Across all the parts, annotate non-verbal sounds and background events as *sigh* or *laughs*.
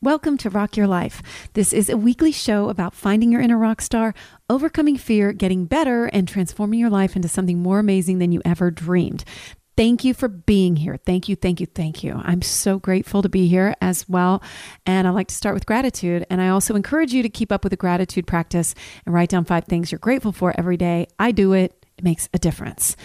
Welcome to Rock Your Life. This is a weekly show about finding your inner rock star, overcoming fear, getting better, and transforming your life into something more amazing than you ever dreamed. Thank you for being here. Thank you, thank you, thank you. I'm so grateful to be here as well. And I like to start with gratitude. And I also encourage you to keep up with the gratitude practice and write down five things you're grateful for every day. I do it, it makes a difference.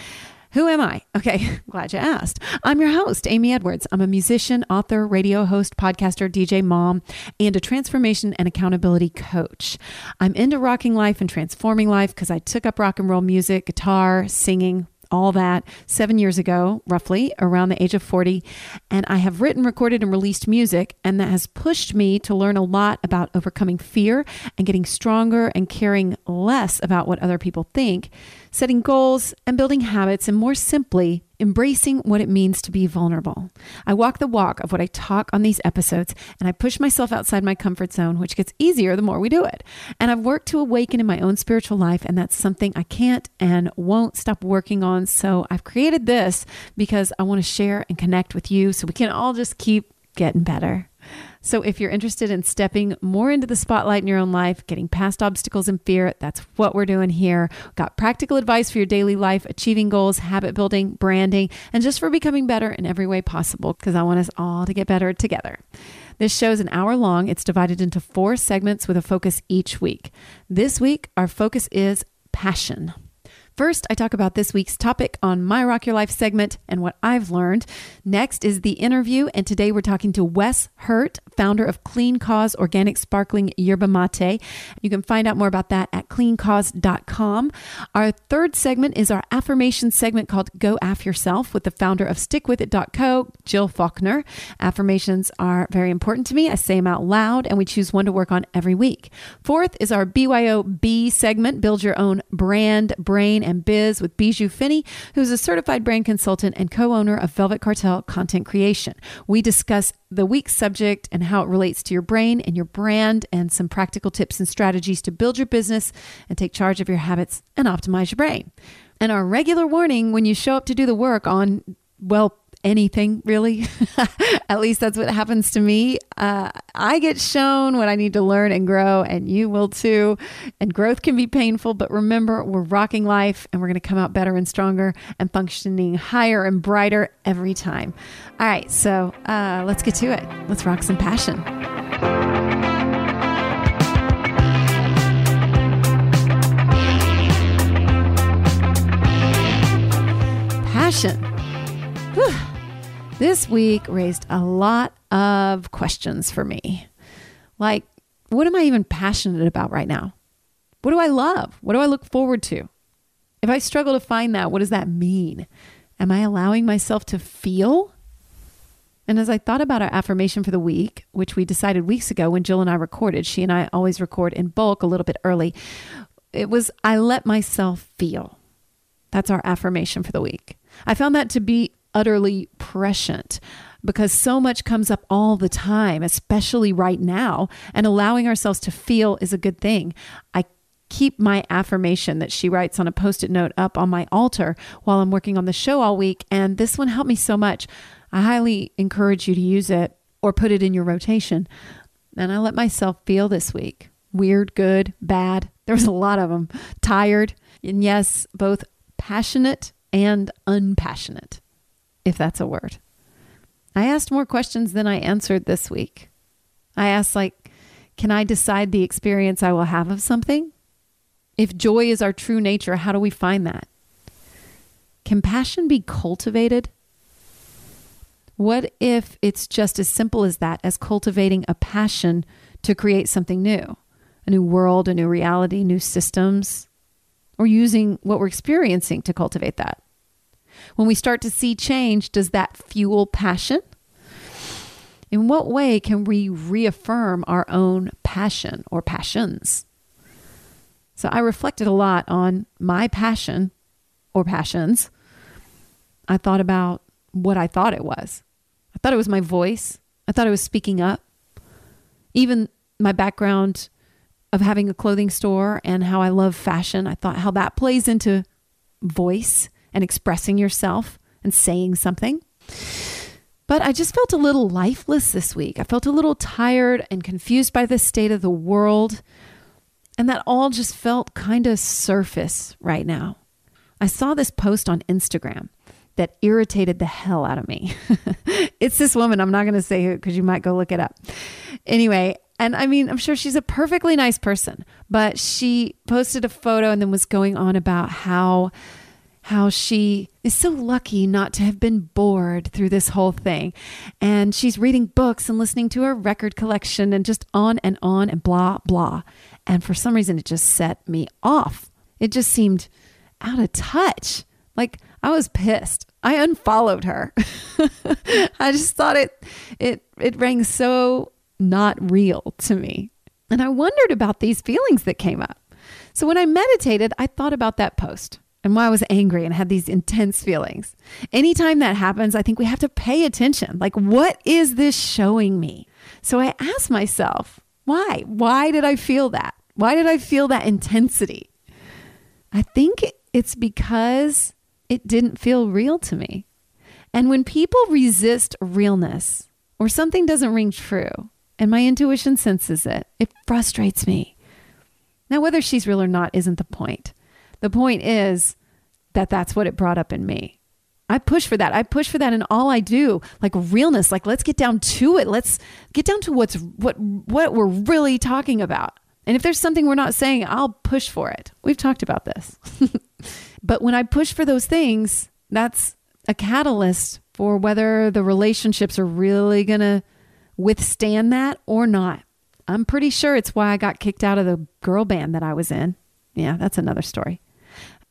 Who am I? Okay, *laughs* glad you asked. I'm your host, Amy Edwards. I'm a musician, author, radio host, podcaster, DJ, mom, and a transformation and accountability coach. I'm into rocking life and transforming life because I took up rock and roll music, guitar, singing, all that seven years ago, roughly around the age of 40. And I have written, recorded, and released music, and that has pushed me to learn a lot about overcoming fear and getting stronger and caring less about what other people think setting goals, and building habits, and more simply, embracing what it means to be vulnerable. I walk the walk of what I talk on these episodes, and I push myself outside my comfort zone, which gets easier the more we do it. And I've worked to awaken in my own spiritual life, and that's something I can't and won't stop working on. So I've created this because I want to share and connect with you so we can all just keep getting better. So, if you're interested in stepping more into the spotlight in your own life, getting past obstacles and fear, that's what we're doing here. Got practical advice for your daily life, achieving goals, habit building, branding, and just for becoming better in every way possible because I want us all to get better together. This show is an hour long. It's divided into four segments with a focus each week. This week, our focus is passion. First, I talk about this week's topic on my Rock Your Life segment and what I've learned. Next is the interview, and today we're talking to Wes Hurt, founder of Clean Cause Organic Sparkling Yerba Mate. You can find out more about that at cleancause.com. Our third segment is our affirmation segment called Go Aff Yourself with the founder of StickWithIt.co, Jill Faulkner. Affirmations are very important to me. I say them out loud, and we choose one to work on every week. Fourth is our BYOB segment, Build Your Own Brand, Brain, and Biz with Bijou Finney, who's a certified brand consultant and co owner of Velvet Cartel Content Creation. We discuss the week's subject and how it relates to your brain and your brand, and some practical tips and strategies to build your business and take charge of your habits and optimize your brain. And our regular warning when you show up to do the work on, well, anything really. *laughs* At least that's what happens to me. Uh, I get shown what I need to learn and grow, and you will too. And growth can be painful, but remember, we're rocking life and we're going to come out better and stronger and functioning higher and brighter every time. All right, so uh, let's get to it. Let's rock some passion. Passion. Whew. This week raised a lot of questions for me. Like, what am I even passionate about right now? What do I love? What do I look forward to? If I struggle to find that, what does that mean? Am I allowing myself to feel? And as I thought about our affirmation for the week, which we decided weeks ago when Jill and I recorded, she and I always record in bulk a little bit early, it was I let myself feel. That's our affirmation for the week. I found that to be utterly prescient because so much comes up all the time, especially right now, and allowing ourselves to feel is a good thing. I keep my affirmation that she writes on a post it note up on my altar while I'm working on the show all week, and this one helped me so much. I highly encourage you to use it or put it in your rotation. And I let myself feel this week weird, good, bad. There was a lot of them. Tired, and yes, both passionate and unpassionate if that's a word. I asked more questions than I answered this week. I asked, like, can I decide the experience I will have of something? If joy is our true nature, how do we find that? Can passion be cultivated? What if it's just as simple as that, as cultivating a passion to create something new? A new world, a new reality, new systems, or using what we're experiencing to cultivate that? When we start to see change, does that fuel passion? In what way can we reaffirm our own passion or passions? So I reflected a lot on my passion or passions. I thought about what I thought it was. I thought it was my voice. I thought it was speaking up. Even my background of having a clothing store and how I love fashion, I thought how that plays into voice and expressing yourself and saying something. But I just felt a little lifeless this week. I felt a little tired and confused by the state of the world. And that all just felt kind of surface right now. I saw this post on Instagram that irritated the hell out of me. *laughs* it's this woman. I'm not going to say who because you might go look it up. Anyway, and I mean, I'm sure she's a perfectly nice person, but she posted a photo and then was going on about how how she is so lucky not to have been bored through this whole thing. And she's reading books and listening to her record collection and just on and on and blah, blah. And for some reason, it just set me off. It just seemed out of touch. Like I was pissed. I unfollowed her. *laughs* I just thought it it it rang so not real to me. And I wondered about these feelings that came up. So when I meditated, I thought about that post and why I was angry and had these intense feelings. Anytime that happens, I think we have to pay attention. Like, what is this showing me? So I asked myself, why? Why did I feel that? Why did I feel that intensity? I think it's because it didn't feel real to me. And when people resist realness or something doesn't ring true and my intuition senses it, it frustrates me. Now, whether she's real or not isn't the point. The point is that that's what it brought up in me. I push for that. I push for that in all I do, like realness. Like let's get down to it. Let's get down to what's what what we're really talking about. And if there's something we're not saying, I'll push for it. We've talked about this. *laughs* but when I push for those things, that's a catalyst for whether the relationships are really going to withstand that or not. I'm pretty sure it's why I got kicked out of the girl band that I was in. Yeah, that's another story.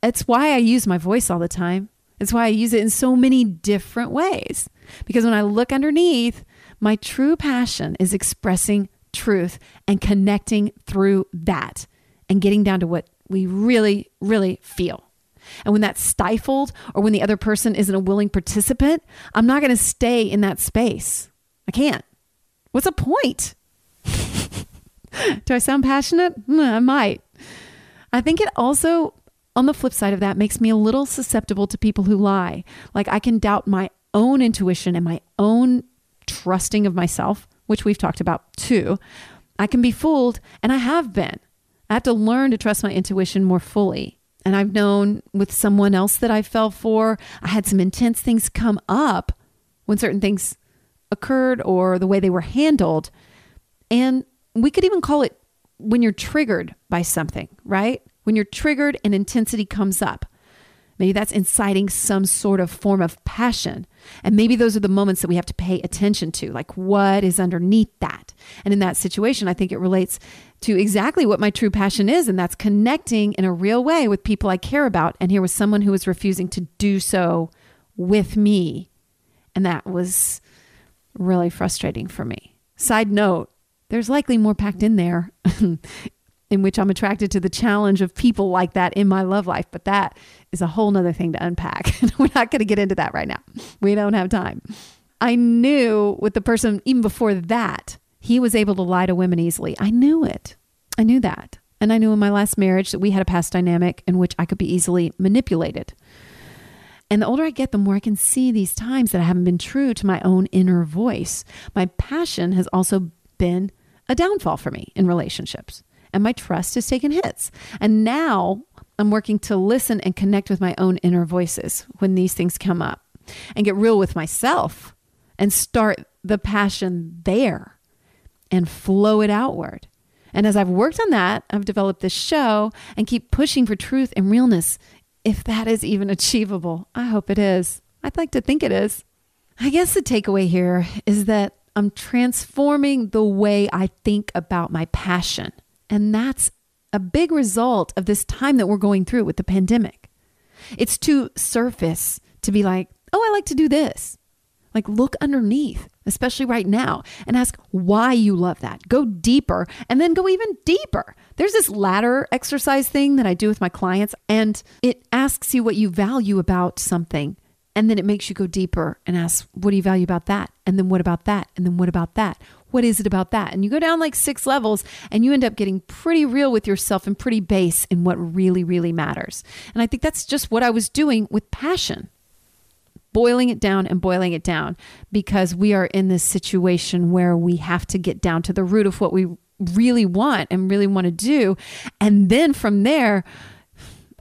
It's why I use my voice all the time. It's why I use it in so many different ways. Because when I look underneath, my true passion is expressing truth and connecting through that and getting down to what we really, really feel. And when that's stifled or when the other person isn't a willing participant, I'm not going to stay in that space. I can't. What's the point? *laughs* Do I sound passionate? Hmm, I might. I think it also on the flip side of that makes me a little susceptible to people who lie. Like I can doubt my own intuition and my own trusting of myself, which we've talked about too. I can be fooled, and I have been. I have to learn to trust my intuition more fully. And I've known with someone else that I fell for, I had some intense things come up when certain things occurred or the way they were handled. And we could even call it when you're triggered by something, right? When you're triggered and intensity comes up. Maybe that's inciting some sort of form of passion. And maybe those are the moments that we have to pay attention to, like what is underneath that. And in that situation, I think it relates to exactly what my true passion is, and that's connecting in a real way with people I care about. And here was someone who was refusing to do so with me. And that was really frustrating for me. Side note, there's likely more packed in there *laughs* in which I'm attracted to the challenge of people like that in my love life. But that is a whole nother thing to unpack. *laughs* We're not going to get into that right now. We don't have time. I knew with the person, even before that, he was able to lie to women easily. I knew it. I knew that. And I knew in my last marriage that we had a past dynamic in which I could be easily manipulated. And the older I get, the more I can see these times that I haven't been true to my own inner voice. My passion has also been a downfall for me in relationships and my trust has taken hits. And now I'm working to listen and connect with my own inner voices when these things come up and get real with myself and start the passion there and flow it outward. And as I've worked on that, I've developed this show and keep pushing for truth and realness. If that is even achievable, I hope it is. I'd like to think it is. I guess the takeaway here is that I'm transforming the way I think about my passion. And that's a big result of this time that we're going through with the pandemic. It's too surface to be like, oh, I like to do this. Like, look underneath, especially right now, and ask why you love that. Go deeper and then go even deeper. There's this ladder exercise thing that I do with my clients, and it asks you what you value about something. And then it makes you go deeper and ask, what do you value about that? And then what about that? And then what about that? What is it about that? And you go down like six levels and you end up getting pretty real with yourself and pretty base in what really, really matters. And I think that's just what I was doing with passion. boiling it down and boiling it down because we are in this situation where we have to get down to the root of what we really want and really want to do. And then from there,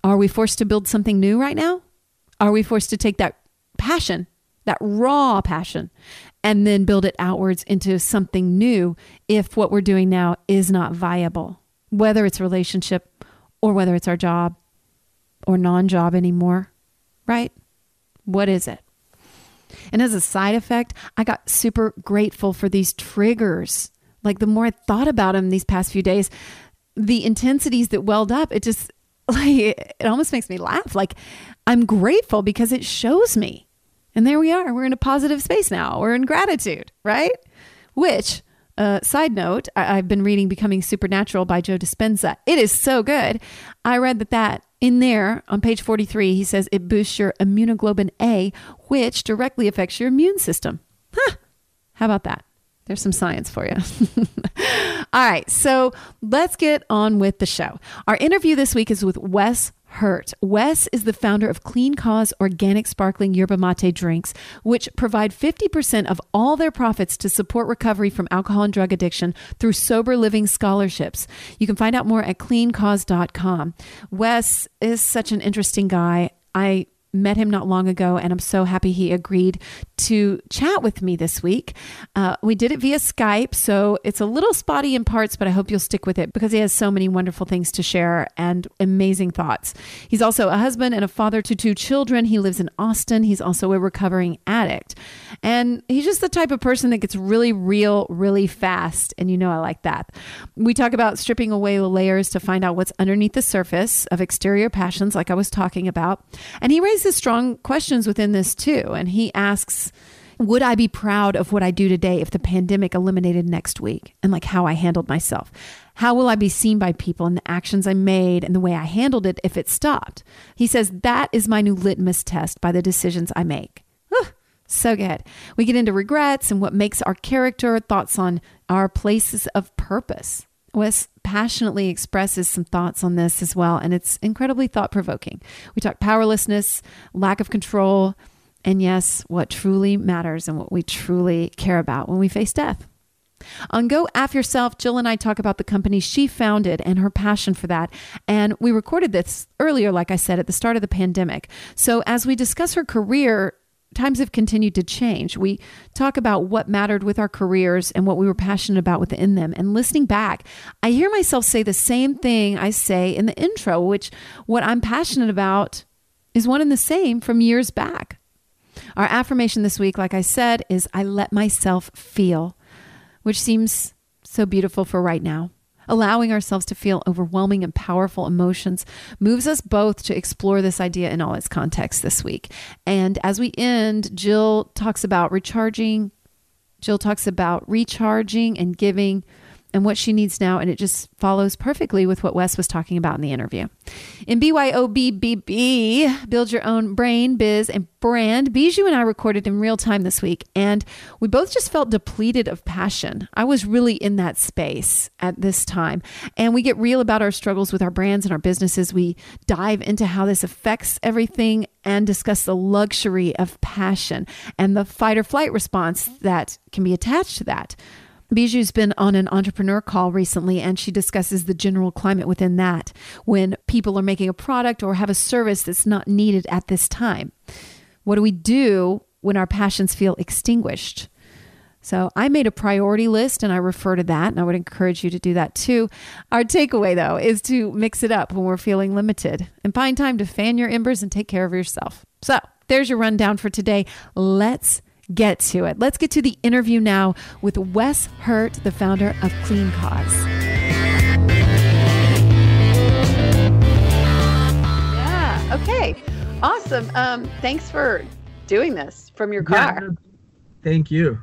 are we forced to build something new right now? Are we forced to take that passion, that raw passion, and then build it outwards into something new if what we're doing now is not viable, whether it's relationship or whether it's our job or non job anymore, right? What is it? And as a side effect, I got super grateful for these triggers. Like the more I thought about them these past few days, the intensities that welled up, it just *laughs* like it almost makes me laugh. Like I'm grateful because it shows me. And there we are. We're in a positive space now. We're in gratitude, right? Which uh, side note, I- have been reading Becoming Supernatural by Joe Dispenza. It is so good. I read that that in there on page 43, he says it boosts your immunoglobulin A, which directly affects your immune system. Huh. How about that? There's some science for you. *laughs* All right, so let's get on with the show. Our interview this week is with Wes Hurt. Wes is the founder of Clean Cause Organic Sparkling Yerba Mate drinks, which provide 50% of all their profits to support recovery from alcohol and drug addiction through sober living scholarships. You can find out more at cleancause.com. Wes is such an interesting guy. I met him not long ago, and I'm so happy he agreed to chat with me this week. Uh, we did it via Skype, so it's a little spotty in parts, but I hope you'll stick with it because he has so many wonderful things to share and amazing thoughts. He's also a husband and a father to two children. He lives in Austin. He's also a recovering addict. And he's just the type of person that gets really real really fast. And you know, I like that. We talk about stripping away the layers to find out what's underneath the surface of exterior passions, like I was talking about. And he raises raises strong questions within this too. And he asks, would I be proud of what I do today if the pandemic eliminated next week and like how I handled myself? How will I be seen by people and the actions I made and the way I handled it if it stopped? He says that is my new litmus test by the decisions I make. so good. We get into regrets and what makes our character, thoughts on our places of purpose. Wes passionately expresses some thoughts on this as well, and it's incredibly thought provoking. We talk powerlessness, lack of control, and yes, what truly matters and what we truly care about when we face death. On Go Af Yourself, Jill and I talk about the company she founded and her passion for that. And we recorded this earlier, like I said, at the start of the pandemic. So as we discuss her career, times have continued to change. We talk about what mattered with our careers and what we were passionate about within them. And listening back, I hear myself say the same thing I say in the intro, which what I'm passionate about is one and the same from years back. Our affirmation this week, like I said, is I let myself feel, which seems so beautiful for right now allowing ourselves to feel overwhelming and powerful emotions moves us both to explore this idea in all its context this week. And as we end, Jill talks about recharging. Jill talks about recharging and giving and what she needs now. And it just follows perfectly with what Wes was talking about in the interview. In BYOBBB, Build Your Own Brain, Biz, and Brand, Bijou and I recorded in real time this week, and we both just felt depleted of passion. I was really in that space at this time. And we get real about our struggles with our brands and our businesses. We dive into how this affects everything and discuss the luxury of passion and the fight or flight response that can be attached to that. Bijou's been on an entrepreneur call recently, and she discusses the general climate within that when people are making a product or have a service that's not needed at this time. What do we do when our passions feel extinguished? So I made a priority list and I refer to that, and I would encourage you to do that too. Our takeaway, though, is to mix it up when we're feeling limited and find time to fan your embers and take care of yourself. So there's your rundown for today. Let's get to it. Let's get to the interview now with Wes Hurt, the founder of Clean Cause. Yeah. Okay. Awesome. Um, thanks for doing this from your car. Yeah, thank you.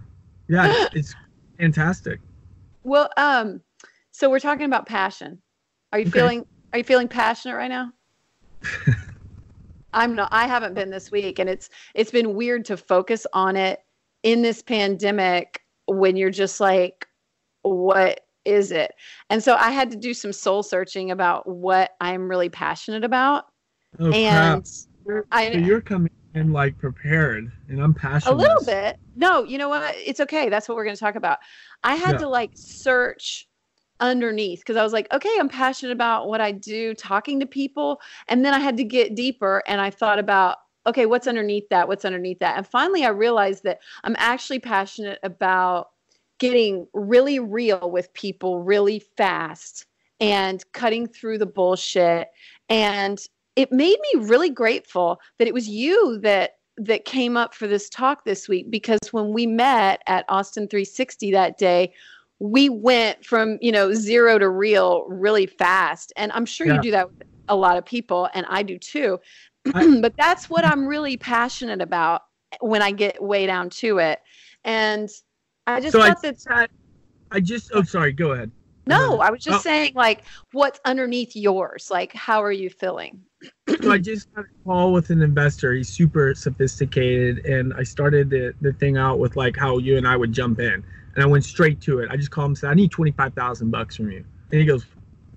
Yeah, *laughs* it's fantastic. Well, um, so we're talking about passion. Are you okay. feeling are you feeling passionate right now? *laughs* I'm not I haven't been this week and it's it's been weird to focus on it in this pandemic when you're just like what is it? And so I had to do some soul searching about what I'm really passionate about. Oh, and crap. I so you're coming I'm like prepared and I'm passionate. A little bit. No, you know what? It's okay. That's what we're going to talk about. I had Yeah. to like search underneath because I was like, okay, I'm passionate about what I do, talking to people. And then I had to get deeper and I thought about, okay, what's underneath that? What's underneath that? And finally, I realized that I'm actually passionate about getting really real with people really fast and cutting through the bullshit. And it made me really grateful that it was you that that came up for this talk this week because when we met at Austin 360 that day, we went from, you know, zero to real really fast. And I'm sure Yeah. you do that with a lot of people and I do too. *clears throat* But that's what I'm really passionate about when I get way down to it. And I just So I thought that Pat, I just oh sorry, go ahead. no, I was just Oh. saying like what's underneath yours? Like how are you feeling? so I just had a call with an investor. He's super sophisticated, and I started the, the thing out with like how you and I would jump in, and I went straight to it. I just called him and said, "I need twenty five thousand bucks from you," and he goes,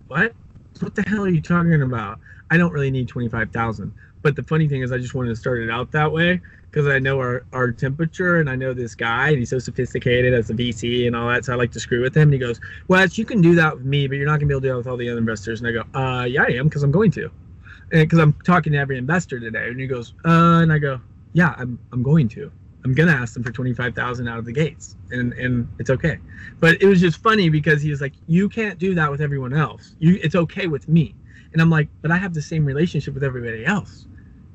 "What? What the hell are you talking about? I don't really need twenty five thousand. But the funny thing is, I just wanted to start it out that way because I know our, our temperature and I know this guy and he's so sophisticated as a VC and all that. So I like to screw with him. And he goes, Well, you can do that with me, but you're not gonna be able to do that with all the other investors. And I go, uh, yeah, I am because I'm going to and because I'm talking to every investor today, and he goes, uh, and I go, yeah, I'm I'm going to. I'm gonna ask them for twenty five thousand out of the gates, and and it's okay. But it was just funny because he was like, you can't do that with everyone else. You, it's okay with me, and I'm like, but I have the same relationship with everybody else,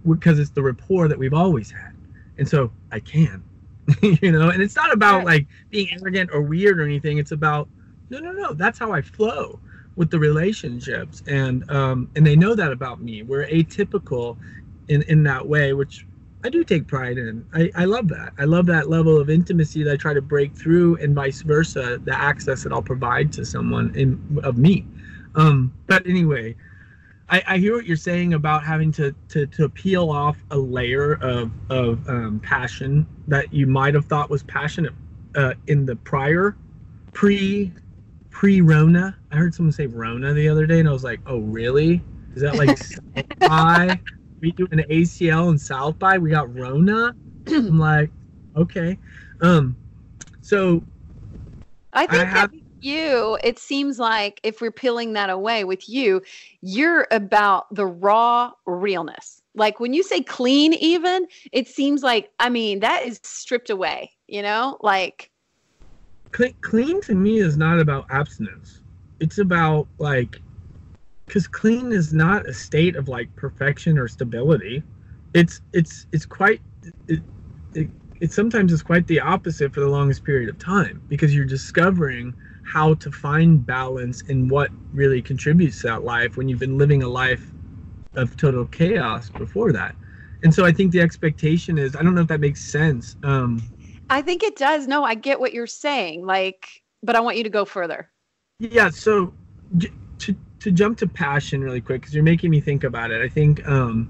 because it's the rapport that we've always had, and so I can, *laughs* you know. And it's not about like being arrogant or weird or anything. It's about no, no, no. That's how I flow with the relationships and um and they know that about me we're atypical in in that way which i do take pride in i i love that i love that level of intimacy that i try to break through and vice versa the access that i'll provide to someone in of me um but anyway I, I hear what you're saying about having to, to, to peel off a layer of, of um, passion that you might have thought was passionate uh, in the prior pre pre Rona. I heard someone say Rona the other day, and I was like, oh really? Is that like *laughs* by? We do an ACL in South by. We got Rona. *clears throat* I'm like, okay. Um, so I think have- that you, it seems like if we're peeling that away with you, you're about the raw realness. Like when you say clean, even, it seems like, I mean, that is stripped away, you know? Like, clean, clean to me is not about abstinence. It's about like, because clean is not a state of like perfection or stability. It's it's it's quite it, it, it sometimes is quite the opposite for the longest period of time because you're discovering how to find balance in what really contributes to that life when you've been living a life of total chaos before that. And so I think the expectation is I don't know if that makes sense. Um, I think it does. No, I get what you're saying. Like, but I want you to go further. Yeah, so to to jump to passion really quick because you're making me think about it. I think um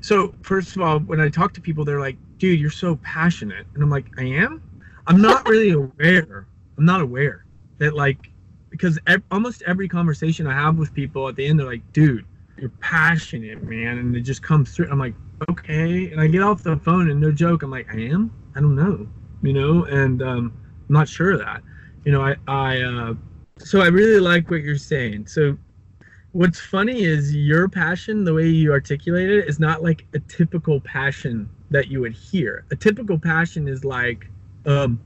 so first of all, when I talk to people, they're like, "Dude, you're so passionate," and I'm like, "I am." I'm not *laughs* really aware. I'm not aware that like because ev- almost every conversation I have with people at the end, they're like, "Dude, you're passionate, man," and it just comes through. I'm like, "Okay," and I get off the phone and no joke, I'm like, "I am." I don't know, you know, and um, I'm not sure of that. You know, I I uh, so I really like what you're saying. So what's funny is your passion, the way you articulate it, is not like a typical passion that you would hear. A typical passion is like, um,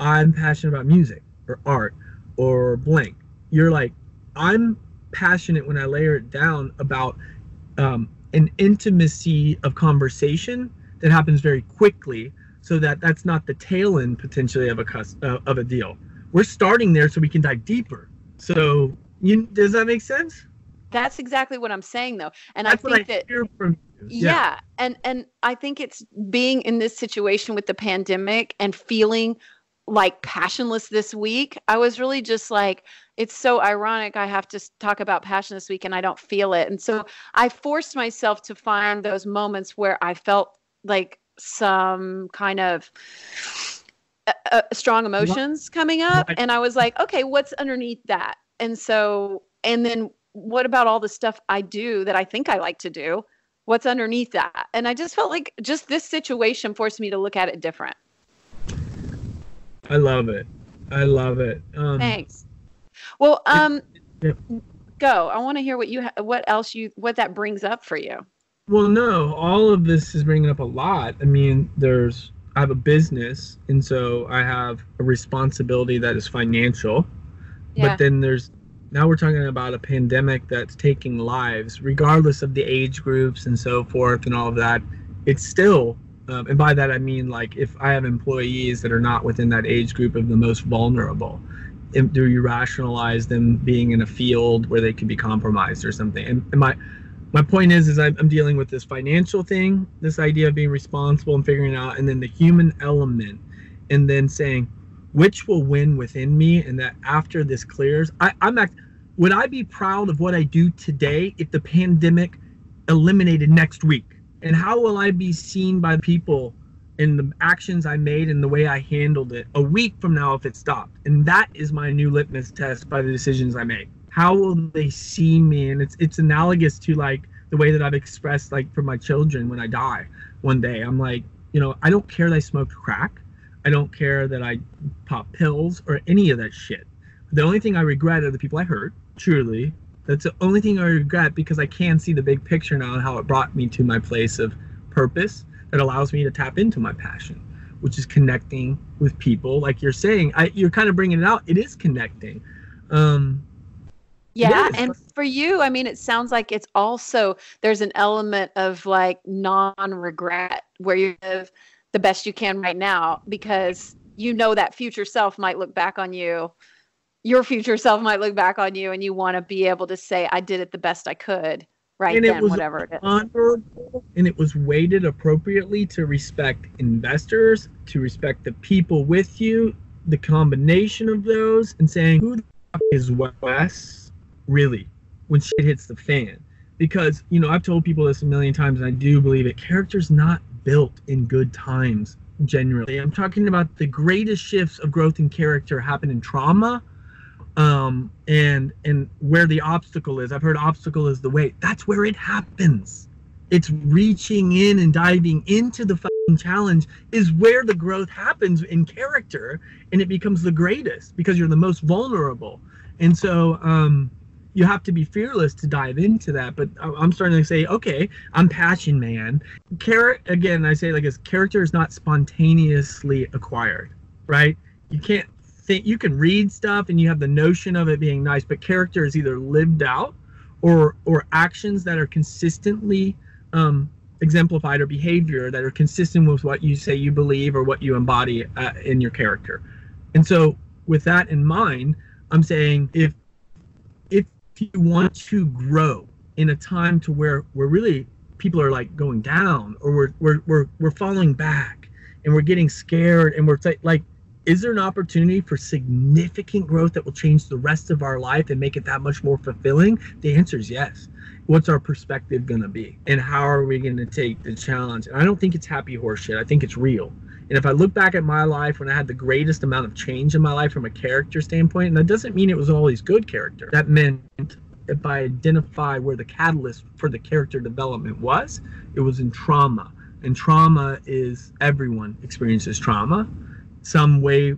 I'm passionate about music or art or blank. You're like, I'm passionate when I layer it down about um, an intimacy of conversation that happens very quickly, so that that's not the tail end potentially of a cus- uh, of a deal. We're starting there so we can dive deeper. So, you does that make sense? That's exactly what I'm saying, though. And That's I think I that from you. yeah. and and i think it's being in this situation with the pandemic and feeling like passionless this week i was really just like it's so ironic i have to talk about passion this week and i don't feel it and so i forced myself to find those moments where i felt like some kind of uh, strong emotions coming up and i was like okay what's underneath that and so and then what about all the stuff i do that i think i like to do what's underneath that and i just felt like just this situation forced me to look at it different I love it. I love it. Um, thanks well um Yep. go i want to hear what you ha- what else you what that brings up for you Well, no, all of this is bringing up a lot. I mean, there's I have a business, and so I have a responsibility that is financial. Yeah. But then there's now we're talking about a pandemic that's taking lives, regardless of the age groups and so forth and all of that. It's still, um, and by that I mean like if I have employees that are not within that age group of the most vulnerable, do you rationalize them being in a field where they could be compromised or something? And, and my my point is is I'm, I'm dealing with this financial thing this idea of being responsible and figuring it out and then the human element and then saying which will win within me and that after this clears I, i'm act, would i be proud of what i do today if the pandemic eliminated next week? And how will i be seen by people in the actions i made and the way i handled it a week from now if it stopped? And that is my new litmus test by the decisions i make how will they see me? And it's it's analogous to like the way that i've expressed like for my children when i die one day. I'm like you know i don't care that i smoked crack. I don't care that i pop pills or any of that shit. The only thing i regret are the people i hurt truly. That's the only thing i regret because i can see the big picture now and how it brought me to my place of purpose that allows me to tap into my passion which is connecting with people. Like you're saying I, you're kind of bringing it out. It is connecting. Um Yeah, Yes. and for you, I mean, it sounds like it's also there's an element of like non-regret where you live the best you can right now because you know that future self might look back on you. Your future self might look back on you, and you want to be able to say, "I did it the best I could." Right And it was whatever it is. honorable and it was weighted appropriately to respect investors, to respect the people with you, the combination of those, and saying who the fuck is Wes really when shit hits the fan. Because you know I've told people this a million times, and I do believe it. Character's not built in good times. Generally, I'm talking about the greatest shifts of growth in character happen in trauma um and and where the obstacle is i've heard obstacle is the way that's where it happens it's reaching in and diving into the challenge is where the growth happens in character and it becomes the greatest because you're the most vulnerable and so um you have to be fearless to dive into that but i'm starting to say okay i'm passion man. Char- again i say like this character is not spontaneously acquired right? You can't think you can read stuff and you have the notion of it being nice but character is either lived out or or actions that are consistently um, exemplified or behavior that are consistent with what you say you believe or what you embody uh, in your character. And so with that in mind i'm saying if if you want to grow in a time to where we're really people are like going down or we're we're we're, we're falling back and we're getting scared and we're like is there an opportunity for significant growth that will change the rest of our life and make it that much more fulfilling? The answer is yes. What's our perspective going to be? And how are we going to take the challenge? And i don't think it's happy horseshit. I think it's real and if i look back at my life when i had the greatest amount of change in my life from a character standpoint and that doesn't mean it was always good character. That meant if i identify where the catalyst for the character development was it was in trauma. And trauma is everyone experiences trauma. Some way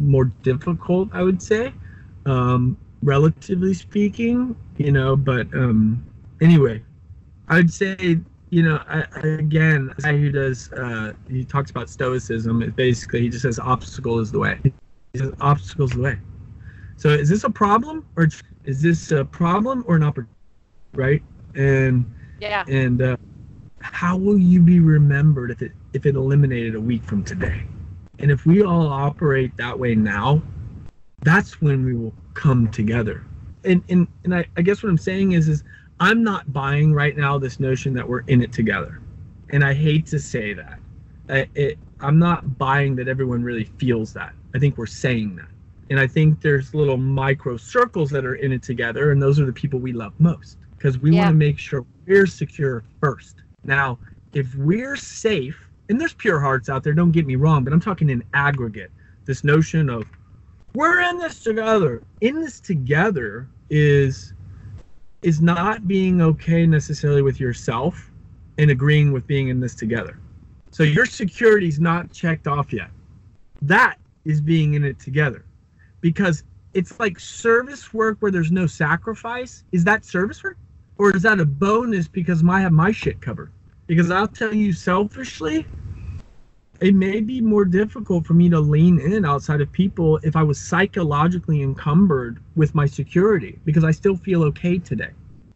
more difficult i would say um, relatively speaking you know but um, anyway i'd say you know I, again a guy who does uh, he talks about stoicism it basically he just says obstacle is the way. He says obstacle is the way. So is this a problem or is this a problem or an opportunity right? And Yeah. and uh, how will you be remembered if it if it eliminated a week from today? And if we all operate that way now that's when we will come together. And and, and I, I guess what i'm saying is is i'm not buying right now this notion that we're in it together. And i hate to say that. I, it, i'm not buying that everyone really feels that. I think we're saying that. And i think there's little micro circles that are in it together and those are the people we love most because we Yeah. want to make sure we're secure first. Now if we're safe and there's pure hearts out there don't get me wrong but i'm talking in aggregate. This notion of we're in this together. In this together is is not being okay necessarily with yourself and agreeing with being in this together. So your security's not checked off yet. That is being in it together. Because it's like service work where there's no sacrifice. Is that service work? Or is that a bonus because I have my shit covered? Because I'll tell you selfishly, it may be more difficult for me to lean in outside of people if I was psychologically encumbered with my security because I still feel okay today.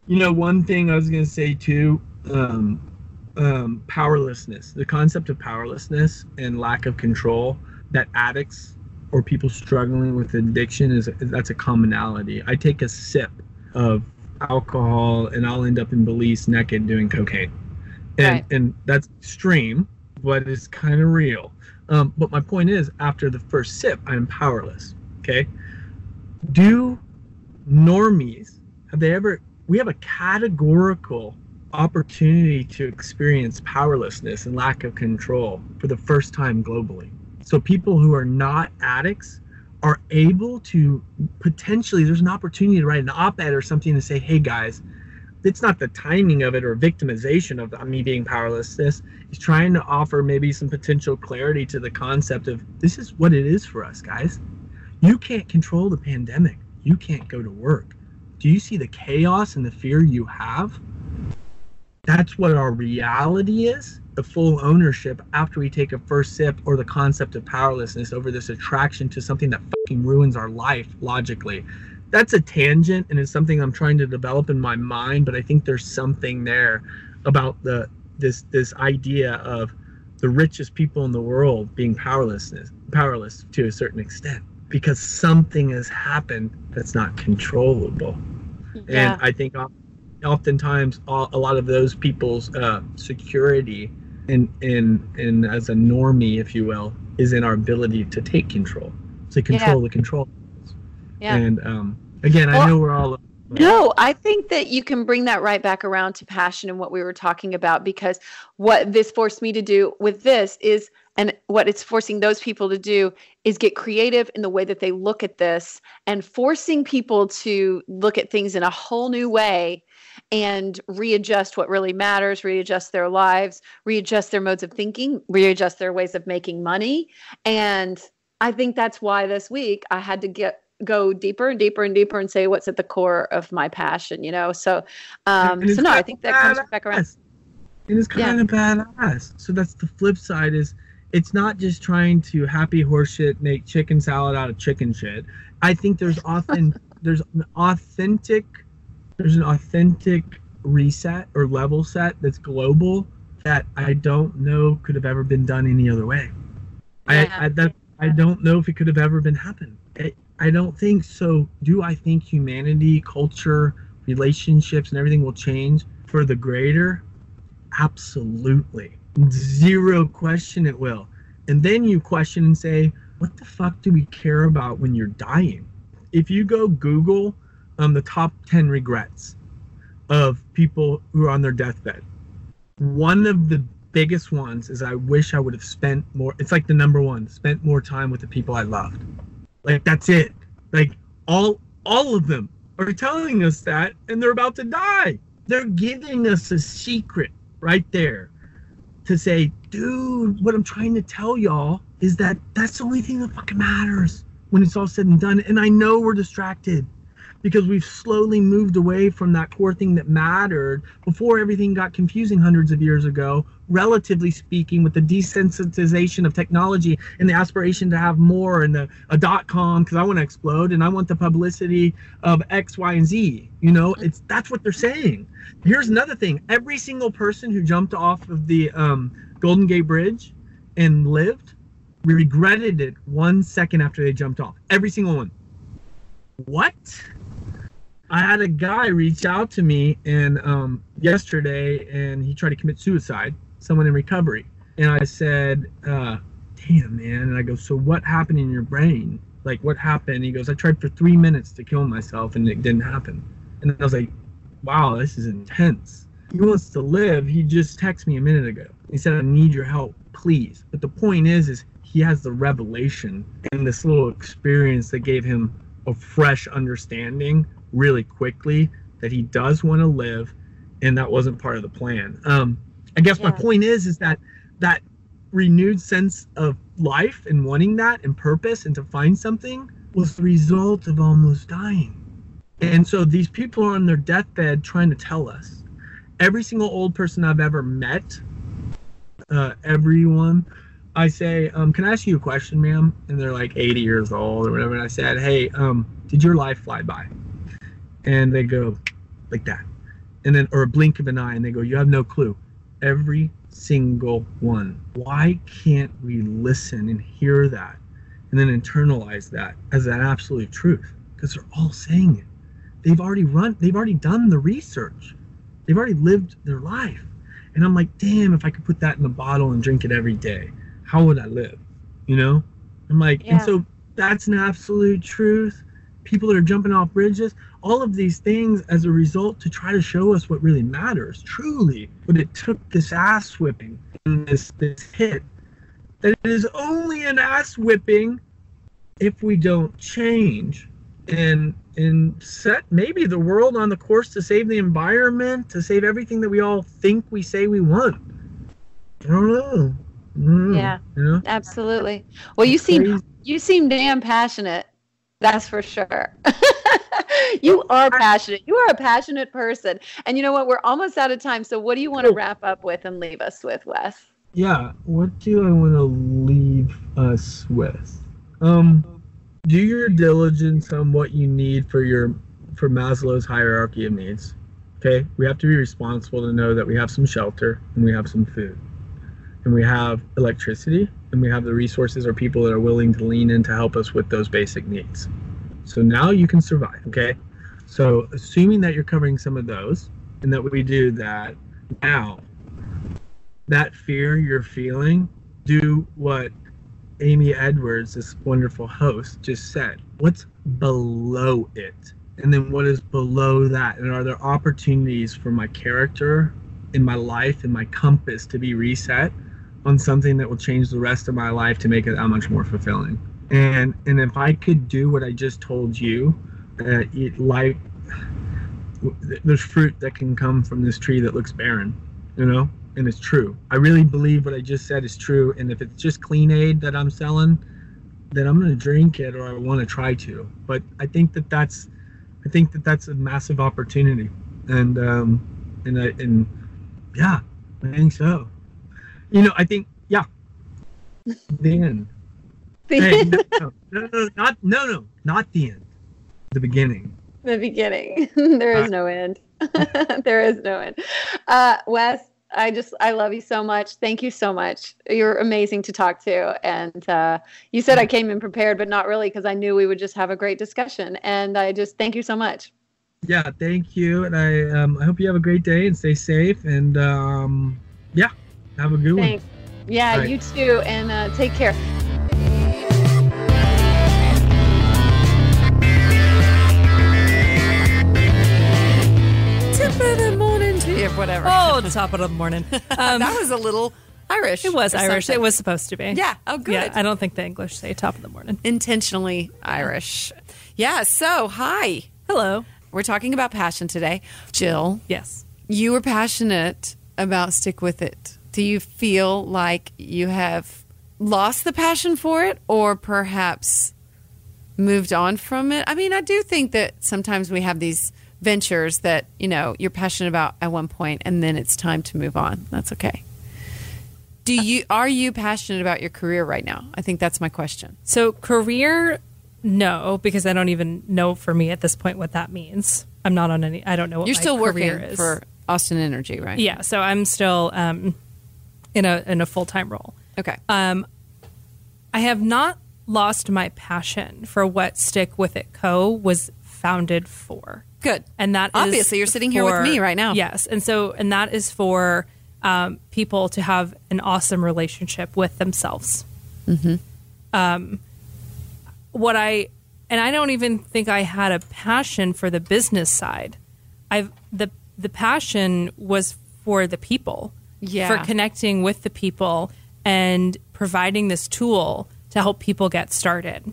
You know, one thing I was going to say too um, um, powerlessness, the concept of powerlessness and lack of control that addicts or people struggling with addiction is that's a commonality. I take a sip of alcohol and I'll end up in Belize naked doing cocaine. And right. and that's extreme, but it's kind of real. Um, but my point is, after the first sip, I am powerless. Okay. Do normies have they ever? We have a categorical opportunity to experience powerlessness and lack of control for the first time globally. So people who are not addicts are able to potentially there's an opportunity to write an op-ed or something to say, hey guys, it's not the timing of it or victimization of me being powerlessness. He's trying to offer maybe some potential clarity to the concept of this is what it is for us, guys. You can't control the pandemic. You can't go to work. Do you see the chaos and the fear you have? That's what our reality is the full ownership after we take a first sip or the concept of powerlessness over this attraction to something that fucking ruins our life logically. That's a tangent and it's something I'm trying to develop in my mind, but I think there's something there about the this this idea of the richest people in the world being powerlessness powerless to a certain extent because something has happened that's not controllable. Yeah. And I think oftentimes a lot of those people's uh, security in in in as a normie, if you will, is in our ability to take control, to control yeah. the control. Yeah. And um, again, well, I know we're all. No, I think that you can bring that right back around to passion and what we were talking about because what this forced me to do with this is and what it's forcing those people to do is get creative in the way that they look at this and forcing people to look at things in a whole new way and readjust what really matters, readjust their lives, readjust their modes of thinking, readjust their ways of making money. And I think that's why this week I had to get go deeper and deeper and deeper and say what's at the core of my passion, you know? So um so no, I think that comes back around. It is kind yeah. of badass. So that's the flip side is it's not just trying to happy horseshit make chicken salad out of chicken shit. I think there's often *laughs* there's an authentic there's an authentic reset or level set that's global that I don't know could have ever been done any other way. Yeah. I I, that, I don't know if it could have ever been happened. I, I don't think so. Do I think humanity, culture, relationships, and everything will change for the greater? Absolutely. Zero question it will. And then you question and say, what the fuck do we care about when you're dying? If you go Google um, the top 10 regrets of people who are on their deathbed. One of the biggest ones is I wish I would have spent more. It's like the number one, spent more time with the people I loved. Like that's it. Like all all of them are telling us that and they're about to die. They're giving us a secret right there to say, dude, what I'm trying to tell y'all is that that's the only thing that fucking matters when it's all said and done. And I know we're distracted because we've slowly moved away from that core thing that mattered before everything got confusing hundreds of years ago, relatively speaking, with the desensitization of technology and the aspiration to have more and the a dot com because I want to explode and I want the publicity of X, Y, and Z. You know, it's that's what they're saying. Here's another thing: every single person who jumped off of the um, Golden Gate Bridge and lived regretted it one second after they jumped off. Every single one. What? I had a guy reach out to me and um, yesterday, and he tried to commit suicide. Someone in recovery, and I said, uh, "Damn, man!" And I go, "So what happened in your brain? Like, what happened?" He goes, "I tried for three minutes to kill myself, and it didn't happen." And I was like, "Wow, this is intense." He wants to live. He just texted me a minute ago. He said, "I need your help, please." But the point is, is he has the revelation and this little experience that gave him a fresh understanding really quickly that he does want to live and that wasn't part of the plan um, I guess my point is is that that renewed sense of life and wanting that and purpose and to find something was the result of almost dying. And so these people are on their deathbed trying to tell us. Every single old person I've ever met, uh, everyone, I say, um, "Can I ask you a question, ma'am?" And they're like 80 years old or whatever. And I said, "Hey, um, did your life fly by?" And they go like that, and then or a blink of an eye, and they go, "You have no clue." Every single one. Why can't we listen and hear that, and then internalize that as an absolute truth? Because they're all saying it. They've already run. They've already done the research. They've already lived their life. And I'm like, damn, if I could put that in a bottle and drink it every day, how would I live? You know? I'm like, and so that's an absolute truth. People that are jumping off bridges, all of these things as a result to try to show us what really matters, truly. But it took this ass whipping and this this hit. That it is only an ass whipping if we don't change and and set maybe the world on the course to save the environment, to save everything that we all think we say we want. I don't know. Don't Yeah. You know? Absolutely. Well, you seem crazy. you seem damn passionate. That's for sure. *laughs* you are passionate. You are a passionate person. And you know what? We're almost out of time. So what do you want to wrap up with and leave us with, Wes? Yeah. What do I want to leave us with? Um, do your diligence on what you need for your for Maslow's hierarchy of needs. Okay, we have to be responsible to know that we have some shelter and we have some food, and we have electricity and we have the resources or people that are willing to lean in to help us with those basic needs. So now you can survive. Okay, so assuming that you're covering some of those and that we do that now that fear you're feeling, do what Amy Edwards, this wonderful host, just said. What's below it? And then what is below that? And are there opportunities for my character in my life and my compass to be reset on something that will change the rest of my life to make it that much more fulfilling? And and if I could do what I just told you, uh, it, life, there's fruit that can come from this tree that looks barren, you know? and it's true. I really believe what I just said is true. And if it's just clean aid that I'm selling, then I'm going to drink it or I want to try to. But I think that that's, I think that that's a massive opportunity. And um, and I and yeah, I think so. You know, I think yeah. The end. Hey, no, no, no, no, not no, no, not the end. The beginning. the beginning. *laughs* there is no end. *laughs* there is no end. Uh, Wes, I just I love you so much. Thank you so much. You're amazing to talk to. And uh, you said I came in prepared, but not really because I knew we would just have a great discussion. And I just thank you so much. Yeah, thank you, and I um, I hope you have a great day and stay safe. And um, yeah, have a good one. Thanks. Yeah, All right. you too. And uh, take care. Tip of the morning to you, whatever. Oh, *laughs* top of the morning. *laughs* Um, that was a little Irish. it was Irish. something. It was supposed to be. Yeah. Oh, good. Yeah, I don't think the English say top of the morning. intentionally Irish. Yeah. So, hi. Hello. We're talking about passion today. Jill, Yes. you were passionate about Stick With It. Do you feel like you have lost the passion for it or perhaps moved on from it? I mean, I do think that sometimes we have these ventures that, you know, you're passionate about at one point and then it's time to move on. That's okay. Do you are you passionate about your career right now? I think that's my question. So career, no, because I don't even know for me at this point what that means. I'm not on any. I don't know what You're still working is. for Austin Energy, right? Yeah. So I'm still um, in a in a full time role. Okay. Um, I have not lost my passion for what Stick With It Co. was founded for. Good. and that Obviously, you're sitting here with me right now. Yes, and so and that is for um, people to have an awesome relationship with themselves. Mm-hmm. Um, what I and I don't even think I had a passion for the business side. I've the the passion was for the people, Yeah. for connecting with the people and providing this tool to help people get started.